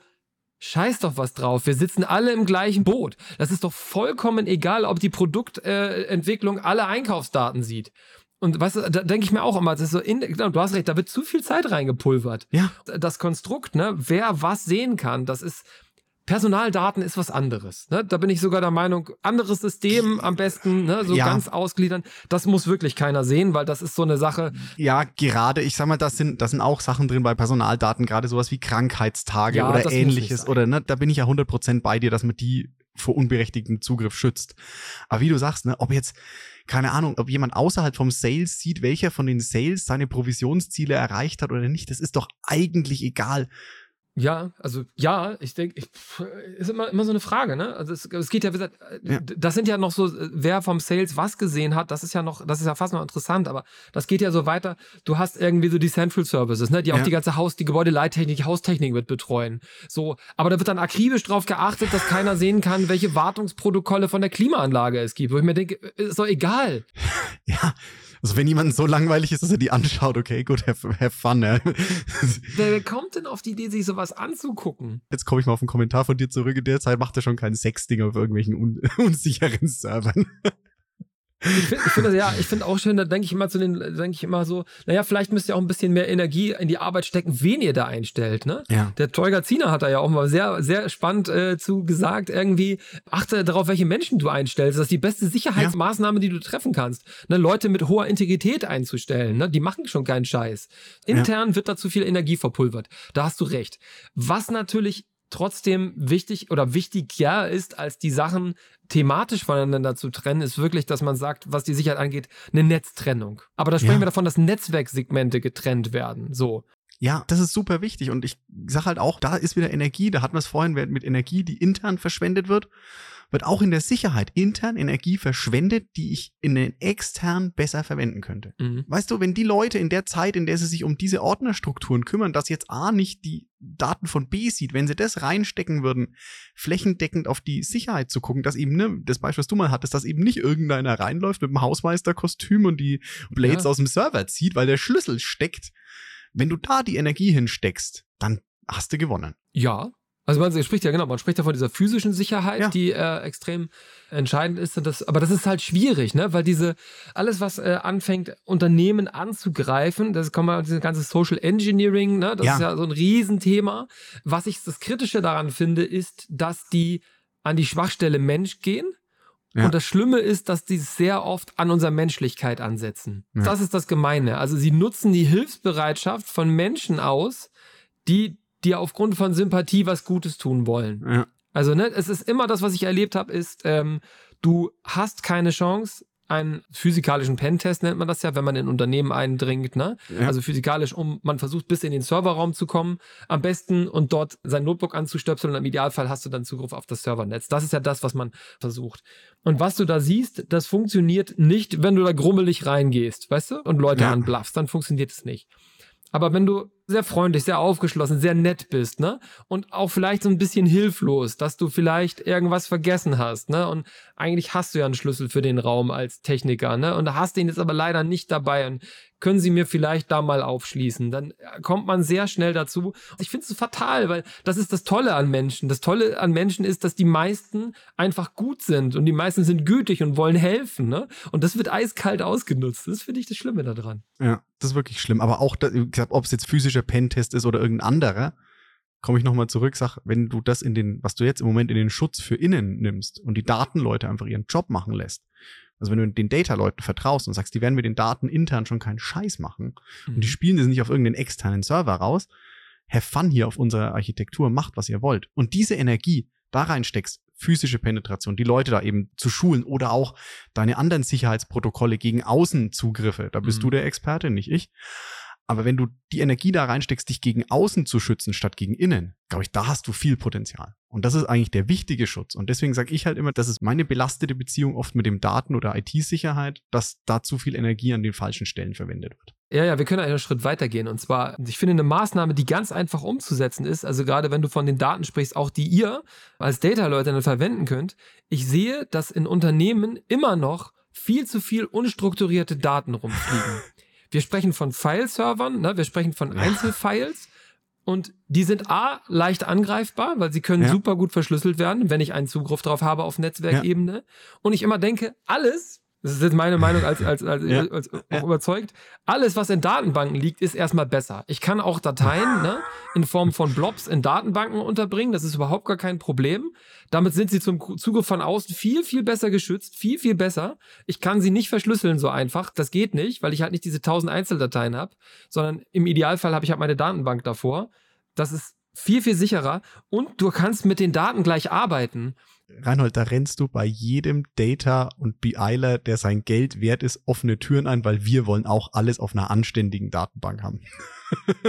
Scheiß doch was drauf. Wir sitzen alle im gleichen Boot. Das ist doch vollkommen egal, ob die Produktentwicklung alle Einkaufsdaten sieht. Und weißt du, da denke ich mir auch immer, das ist so in, genau, du hast recht, da wird zu viel Zeit reingepulvert. Ja. Das Konstrukt, ne, wer was sehen kann, das ist, Personaldaten ist was anderes. Ne? Da bin ich sogar der Meinung, anderes System am besten, ne? so ja. ganz ausgliedern. Das muss wirklich keiner sehen, weil das ist so eine Sache. Ja, gerade, ich sag mal, das sind, das sind auch Sachen drin bei Personaldaten, gerade sowas wie Krankheitstage ja, oder ähnliches. Oder ne, da bin ich ja 100% bei dir, dass man die vor unberechtigtem Zugriff schützt. Aber wie du sagst, ne, ob jetzt, keine Ahnung, ob jemand außerhalb vom Sales sieht, welcher von den Sales seine Provisionsziele erreicht hat oder nicht, das ist doch eigentlich egal. Ja, also ja, ich denke, ist immer, immer so eine Frage, ne? Also es, es geht ja, wie gesagt, ja. das sind ja noch so, wer vom Sales was gesehen hat, das ist ja noch, das ist ja fast noch interessant, aber das geht ja so weiter. Du hast irgendwie so die Central Services, ne, die ja. auch die ganze Haus, die Gebäudeleittechnik, die Haustechnik mit betreuen. So, aber da wird dann akribisch drauf geachtet, dass keiner sehen kann, welche Wartungsprotokolle von der Klimaanlage es gibt, wo ich mir denke, ist doch egal. Ja. Also wenn jemand so langweilig ist, dass er die anschaut, okay, gut, have, have fun. Ja. Wer kommt denn auf die Idee, sich sowas anzugucken? Jetzt komme ich mal auf einen Kommentar von dir zurück. In der Zeit macht er schon kein Sexding auf irgendwelchen un unsicheren Servern. Ich finde find das ja, ich finde auch schön, da denke ich immer zu den, denke ich immer so, naja, vielleicht müsst ihr auch ein bisschen mehr Energie in die Arbeit stecken, wen ihr da einstellt, ne? Ja. Der Teuger Ziener hat da ja auch mal sehr, sehr spannend äh, zu gesagt, irgendwie, achte darauf, welche Menschen du einstellst. Das ist die beste Sicherheitsmaßnahme, die du treffen kannst. Ne? Leute mit hoher Integrität einzustellen, ne? Die machen schon keinen Scheiß. Intern ja. wird da zu viel Energie verpulvert. Da hast du recht. Was natürlich trotzdem wichtig oder wichtiger ist, als die Sachen thematisch voneinander zu trennen, ist wirklich, dass man sagt, was die Sicherheit angeht, eine Netztrennung. Aber da sprechen ja. wir davon, dass Netzwerksegmente getrennt werden. So. Ja, das ist super wichtig. Und ich sage halt auch, da ist wieder Energie, da hatten wir es vorhin mit Energie, die intern verschwendet wird, wird auch in der Sicherheit intern Energie verschwendet, die ich in den extern besser verwenden könnte. Mhm. Weißt du, wenn die Leute in der Zeit, in der sie sich um diese Ordnerstrukturen kümmern, dass jetzt A nicht die Daten von B sieht, wenn sie das reinstecken würden, flächendeckend auf die Sicherheit zu gucken, dass eben, ne, das Beispiel, was du mal hattest, dass eben nicht irgendeiner reinläuft mit dem Hausmeisterkostüm und die Blades ja. aus dem Server zieht, weil der Schlüssel steckt. Wenn du da die Energie hinsteckst, dann hast du gewonnen. Ja, also man spricht ja genau, man spricht ja von dieser physischen Sicherheit, ja. die äh, extrem entscheidend ist. Das, aber das ist halt schwierig, ne? Weil diese alles, was äh, anfängt, Unternehmen anzugreifen, das kommt mal dieses ganze Social Engineering, ne? Das ja. ist ja so ein Riesenthema. Was ich das Kritische daran finde, ist, dass die an die Schwachstelle Mensch gehen. Ja. Und das Schlimme ist, dass die sehr oft an unserer Menschlichkeit ansetzen. Das ist das Gemeine. Also sie nutzen die Hilfsbereitschaft von Menschen aus, die die aufgrund von Sympathie was Gutes tun wollen. Ja. Also, ne, es ist immer das, was ich erlebt habe, ist, ähm, du hast keine Chance, einen physikalischen Pentest nennt man das ja, wenn man in Unternehmen eindringt, ne? Ja. Also physikalisch, um man versucht bis in den Serverraum zu kommen, am besten und dort sein Notebook anzustöpseln und im Idealfall hast du dann Zugriff auf das Servernetz. Das ist ja das, was man versucht. Und was du da siehst, das funktioniert nicht, wenn du da grummelig reingehst, weißt du, und Leute ja. anblaffst, dann funktioniert es nicht. Aber wenn du sehr freundlich, sehr aufgeschlossen, sehr nett bist, ne? Und auch vielleicht so ein bisschen hilflos, dass du vielleicht irgendwas vergessen hast, ne? Und eigentlich hast du ja einen Schlüssel für den Raum als Techniker, ne? Und da hast du ihn jetzt aber leider nicht dabei und können Sie mir vielleicht da mal aufschließen? Dann kommt man sehr schnell dazu. Ich finde es fatal, weil das ist das Tolle an Menschen. Das Tolle an Menschen ist, dass die meisten einfach gut sind und die meisten sind gütig und wollen helfen, ne? Und das wird eiskalt ausgenutzt. Das finde ich das Schlimme daran. Ja, das ist wirklich schlimm. Aber auch, ob es jetzt physische der Pentest ist oder irgendein anderer, komme ich nochmal zurück, sag, wenn du das in den, was du jetzt im Moment in den Schutz für innen nimmst und die Datenleute einfach ihren Job machen lässt, also wenn du den Data-Leuten vertraust und sagst, die werden mit den Daten intern schon keinen Scheiß machen mhm. und die mhm. spielen das nicht auf irgendeinen externen Server raus, have fun hier auf unserer Architektur, macht, was ihr wollt. Und diese Energie da reinsteckst, physische Penetration, die Leute da eben zu schulen oder auch deine anderen Sicherheitsprotokolle gegen Außenzugriffe, da bist mhm. du der Experte, nicht ich aber wenn du die Energie da reinsteckst, dich gegen außen zu schützen statt gegen innen, glaube ich, da hast du viel Potenzial. Und das ist eigentlich der wichtige Schutz. Und deswegen sage ich halt immer, das ist meine belastete Beziehung oft mit dem Daten- oder IT-Sicherheit, dass da zu viel Energie an den falschen Stellen verwendet wird. Ja, ja, wir können einen Schritt weitergehen. Und zwar, ich finde eine Maßnahme, die ganz einfach umzusetzen ist, also gerade wenn du von den Daten sprichst, auch die ihr als Data-Leute dann verwenden könnt. Ich sehe, dass in Unternehmen immer noch viel zu viel unstrukturierte Daten rumfliegen. Wir sprechen von File-Servern, ne? wir sprechen von Einzelfiles. Und die sind A, leicht angreifbar, weil sie können ja. super gut verschlüsselt werden, wenn ich einen Zugriff drauf habe auf Netzwerkebene. Ja. Und ich immer denke, alles, das ist jetzt meine Meinung als, als, als, ja. als auch überzeugt. Alles, was in Datenbanken liegt, ist erstmal besser. Ich kann auch Dateien ne, in Form von Blobs in Datenbanken unterbringen. Das ist überhaupt gar kein Problem. Damit sind sie zum Zuge von außen viel, viel besser geschützt. Viel, viel besser. Ich kann sie nicht verschlüsseln so einfach. Das geht nicht, weil ich halt nicht diese tausend Einzeldateien habe, sondern im Idealfall habe ich halt meine Datenbank davor. Das ist viel, viel sicherer. Und du kannst mit den Daten gleich arbeiten. Reinhold, da rennst du bei jedem Data und BIler, der sein Geld wert ist, offene Türen ein, weil wir wollen auch alles auf einer anständigen Datenbank haben.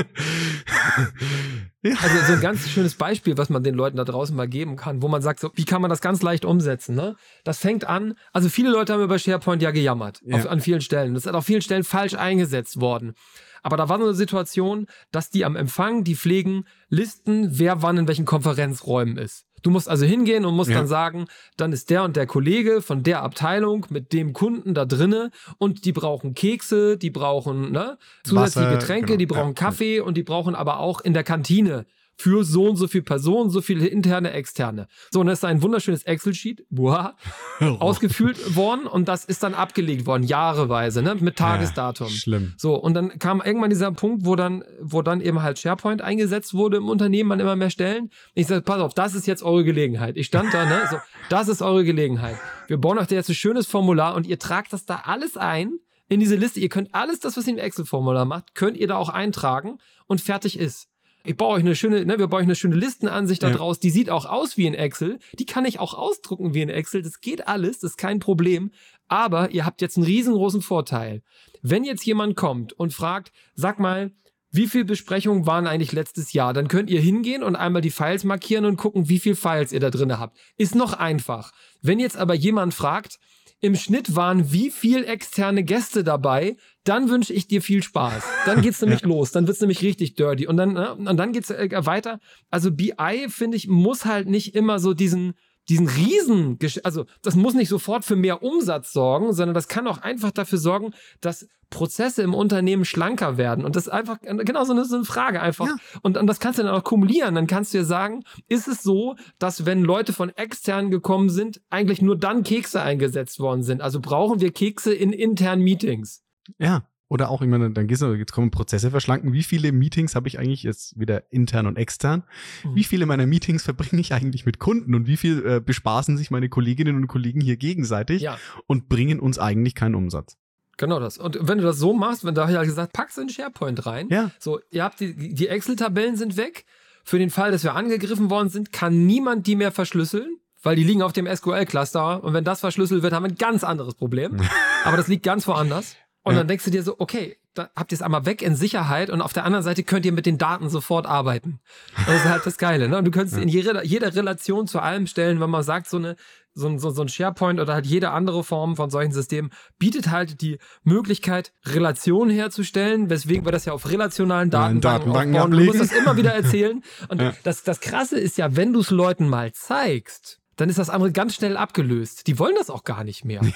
ja. Also so ein ganz schönes Beispiel, was man den Leuten da draußen mal geben kann, wo man sagt, so, wie kann man das ganz leicht umsetzen? Ne? Das fängt an, also viele Leute haben über SharePoint ja gejammert, ja. Auf, an vielen Stellen. Das ist auf vielen Stellen falsch eingesetzt worden. Aber da war so eine Situation, dass die am Empfang, die pflegen Listen, wer wann in welchen Konferenzräumen ist. Du musst also hingehen und musst ja. dann sagen, dann ist der und der Kollege von der Abteilung mit dem Kunden da drinne und die brauchen Kekse, die brauchen ne, zusätzliche Wasser, Getränke, genau. die brauchen ja. Kaffee und die brauchen aber auch in der Kantine für so und so viele Personen, so viele interne, externe. So, und das ist ein wunderschönes Excel-Sheet, ausgefüllt worden und das ist dann abgelegt worden, jahreweise, ne, mit Tagesdatum. Ja, schlimm. So, und dann kam irgendwann dieser Punkt, wo dann, wo dann eben halt SharePoint eingesetzt wurde im Unternehmen an immer mehr Stellen. Ich sage, pass auf, das ist jetzt eure Gelegenheit. Ich stand da, ne, so, das ist eure Gelegenheit. Wir bauen euch jetzt ein schönes Formular und ihr tragt das da alles ein in diese Liste. Ihr könnt alles das, was ihr im Excel-Formular macht, könnt ihr da auch eintragen und fertig ist ich baue euch eine schöne, ne, wir bauen euch eine schöne Listenansicht da ja. draus, die sieht auch aus wie in Excel, die kann ich auch ausdrucken wie in Excel, das geht alles, das ist kein Problem, aber ihr habt jetzt einen riesengroßen Vorteil. Wenn jetzt jemand kommt und fragt, sag mal, wie viele Besprechungen waren eigentlich letztes Jahr? Dann könnt ihr hingehen und einmal die Files markieren und gucken, wie viele Files ihr da drin habt. Ist noch einfach. Wenn jetzt aber jemand fragt, im Schnitt waren wie viel externe Gäste dabei, dann wünsche ich dir viel Spaß. Dann geht's nämlich ja. los, dann wird's nämlich richtig dirty und dann ne, und dann geht's äh, weiter. Also BI finde ich muss halt nicht immer so diesen diesen riesen, also das muss nicht sofort für mehr Umsatz sorgen, sondern das kann auch einfach dafür sorgen, dass Prozesse im Unternehmen schlanker werden. Und das ist einfach, genau so eine, so eine Frage einfach. Ja. Und, und das kannst du dann auch kumulieren. Dann kannst du ja sagen, ist es so, dass wenn Leute von extern gekommen sind, eigentlich nur dann Kekse eingesetzt worden sind? Also brauchen wir Kekse in internen Meetings? Ja. Oder auch, ich meine, dann gehst du, jetzt kommen Prozesse verschlanken. Wie viele Meetings habe ich eigentlich jetzt wieder intern und extern? Mhm. Wie viele meiner Meetings verbringe ich eigentlich mit Kunden und wie viel äh, bespaßen sich meine Kolleginnen und Kollegen hier gegenseitig ja. und bringen uns eigentlich keinen Umsatz? Genau das. Und wenn du das so machst, wenn da ja gesagt, packst du in SharePoint rein. Ja. So, ihr habt die, die Excel-Tabellen sind weg. Für den Fall, dass wir angegriffen worden sind, kann niemand die mehr verschlüsseln, weil die liegen auf dem SQL-Cluster. Und wenn das verschlüsselt wird, haben wir ein ganz anderes Problem. Aber das liegt ganz woanders. Und ja. dann denkst du dir so, okay, da habt ihr es einmal weg in Sicherheit und auf der anderen Seite könnt ihr mit den Daten sofort arbeiten. Das ist halt das Geile. Ne? Und du könntest ja. in jeder, jeder Relation zu allem stellen, wenn man sagt, so, eine, so, so, so ein SharePoint oder halt jede andere Form von solchen Systemen bietet halt die Möglichkeit, Relationen herzustellen, weswegen wir das ja auf relationalen Datenbanken, Datenbanken aufbauen. Du musst das immer wieder erzählen. Und ja. das, das Krasse ist ja, wenn du es Leuten mal zeigst, dann ist das andere ganz schnell abgelöst. Die wollen das auch gar nicht mehr.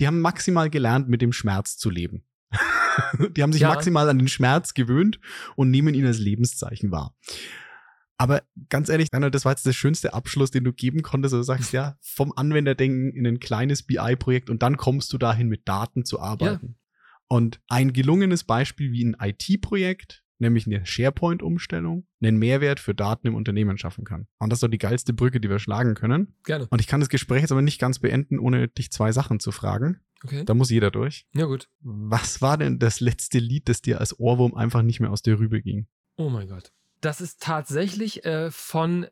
die haben maximal gelernt, mit dem Schmerz zu leben. die haben sich ja. maximal an den Schmerz gewöhnt und nehmen ihn als Lebenszeichen wahr. Aber ganz ehrlich, Reinhold, das war jetzt der schönste Abschluss, den du geben konntest. Du sagst ja, vom Anwenderdenken in ein kleines BI-Projekt und dann kommst du dahin, mit Daten zu arbeiten. Ja. Und ein gelungenes Beispiel wie ein IT-Projekt nämlich eine SharePoint-Umstellung, einen Mehrwert für Daten im Unternehmen schaffen kann. Und das ist doch die geilste Brücke, die wir schlagen können. Gerne. Und ich kann das Gespräch jetzt aber nicht ganz beenden, ohne dich zwei Sachen zu fragen. Okay. Da muss jeder durch. Ja, gut. Was war denn das letzte Lied, das dir als Ohrwurm einfach nicht mehr aus der Rübe ging? Oh mein Gott. Das ist tatsächlich äh, von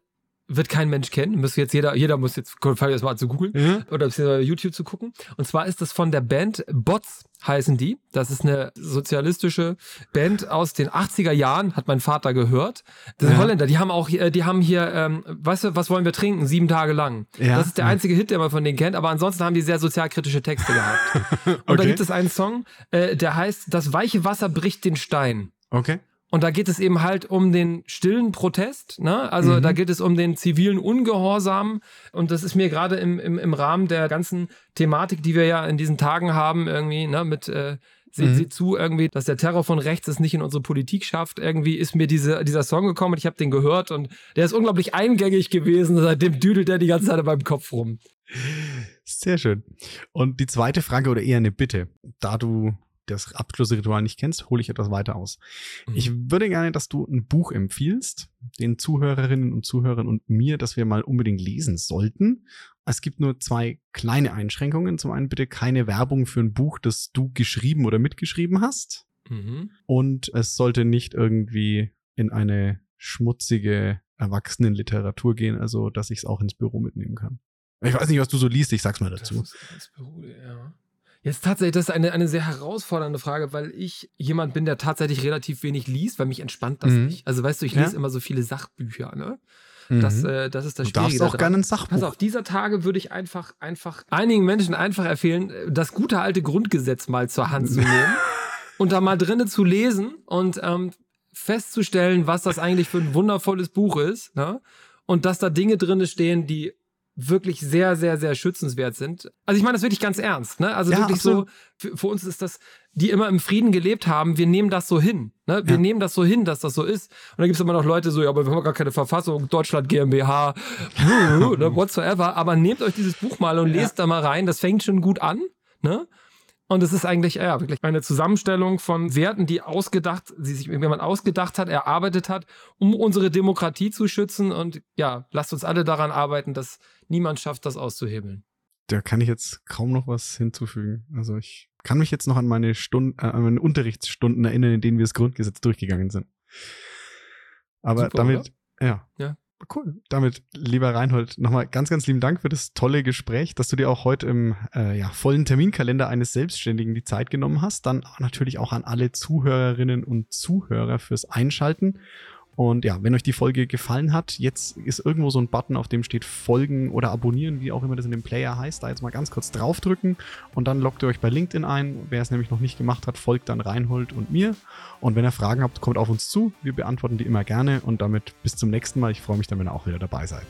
wird kein Mensch kennen. Muss jetzt jeder, jeder muss jetzt fangen jetzt mal an zu googeln mhm. oder YouTube zu gucken. Und zwar ist das von der Band Bots heißen die. Das ist eine sozialistische Band aus den 80er Jahren, hat mein Vater gehört. Das sind ja. Holländer, die haben auch, die haben hier, ähm, weißt du, was wollen wir trinken? Sieben Tage lang. Ja. Das ist der einzige Hit, den man von denen kennt, aber ansonsten haben die sehr sozialkritische Texte gehabt. Und okay. da gibt es einen Song, äh, der heißt Das weiche Wasser bricht den Stein. Okay. Und da geht es eben halt um den stillen Protest, ne? Also mhm. da geht es um den zivilen Ungehorsam. Und das ist mir gerade im, im, im Rahmen der ganzen Thematik, die wir ja in diesen Tagen haben, irgendwie, ne, mit äh, Seht mhm. sie zu, irgendwie, dass der Terror von rechts es nicht in unsere Politik schafft. Irgendwie ist mir diese, dieser Song gekommen und ich habe den gehört und der ist unglaublich eingängig gewesen. Seitdem düdelt er die ganze Zeit in meinem Kopf rum. Sehr schön. Und die zweite Frage oder eher eine Bitte, da du das Abschlussritual nicht kennst, hole ich etwas weiter aus. Mhm. Ich würde gerne, dass du ein Buch empfiehlst, den Zuhörerinnen und Zuhörern und mir, dass wir mal unbedingt lesen sollten. Es gibt nur zwei kleine Einschränkungen. Zum einen bitte keine Werbung für ein Buch, das du geschrieben oder mitgeschrieben hast. Mhm. Und es sollte nicht irgendwie in eine schmutzige Erwachsenenliteratur gehen, also dass ich es auch ins Büro mitnehmen kann. Ich weiß nicht, was du so liest, ich sag's mal dazu. Das ins Büro, ja. Jetzt tatsächlich, das ist eine, eine sehr herausfordernde Frage, weil ich jemand bin, der tatsächlich relativ wenig liest, weil mich entspannt das mhm. nicht. Also weißt du, ich lese ja. immer so viele Sachbücher, ne? Mhm. Das, äh, das ist das Schwierige. Du darfst auch gerne ein Sachbuch. Pass auf, dieser Tage würde ich einfach, einfach einigen Menschen einfach empfehlen, das gute alte Grundgesetz mal zur Hand zu nehmen und da mal drinnen zu lesen und ähm, festzustellen, was das eigentlich für ein wundervolles Buch ist, ne? Und dass da Dinge drinne stehen, die wirklich sehr, sehr, sehr schützenswert sind. Also ich meine das wirklich ganz ernst. Ne? Also ja, wirklich absolut. so, für, für, uns ist das, die immer im Frieden gelebt haben, wir nehmen das so hin. Ne? Wir ja. nehmen das so hin, dass das so ist. Und dann gibt es immer noch Leute so, ja, aber wir haben gar keine Verfassung, Deutschland GmbH, ne, whatsoever. Aber nehmt euch dieses Buch mal und lest da mal rein. Das fängt schon gut an. Ne? Und es ist eigentlich ja, wirklich eine Zusammenstellung von Werten, die ausgedacht, die sich jemand ausgedacht hat, erarbeitet hat, um unsere Demokratie zu schützen. Und ja, lasst uns alle daran arbeiten, dass niemand schafft, das auszuhebeln. Da kann ich jetzt kaum noch was hinzufügen. Also ich kann mich jetzt noch an meine Stunden, äh, an meine Unterrichtsstunden erinnern, in denen wir das Grundgesetz durchgegangen sind. Aber Super, damit, oder? ja. Ja. Cool. Damit, lieber Reinhold, nochmal ganz, ganz lieben Dank für das tolle Gespräch, dass du dir auch heute im äh, ja, vollen Terminkalender eines Selbstständigen die Zeit genommen hast. Dann natürlich auch an alle Zuhörerinnen und Zuhörer fürs Einschalten. Und ja, wenn euch die Folge gefallen hat, jetzt ist irgendwo so ein Button, auf dem steht Folgen oder Abonnieren, wie auch immer das in dem Player heißt. Da jetzt mal ganz kurz draufdrücken und dann loggt ihr euch bei LinkedIn ein. Wer es nämlich noch nicht gemacht hat, folgt dann Reinhold und mir. Und wenn ihr Fragen habt, kommt auf uns zu. Wir beantworten die immer gerne. Und damit bis zum nächsten Mal. Ich freue mich dann, wenn ihr auch wieder dabei seid.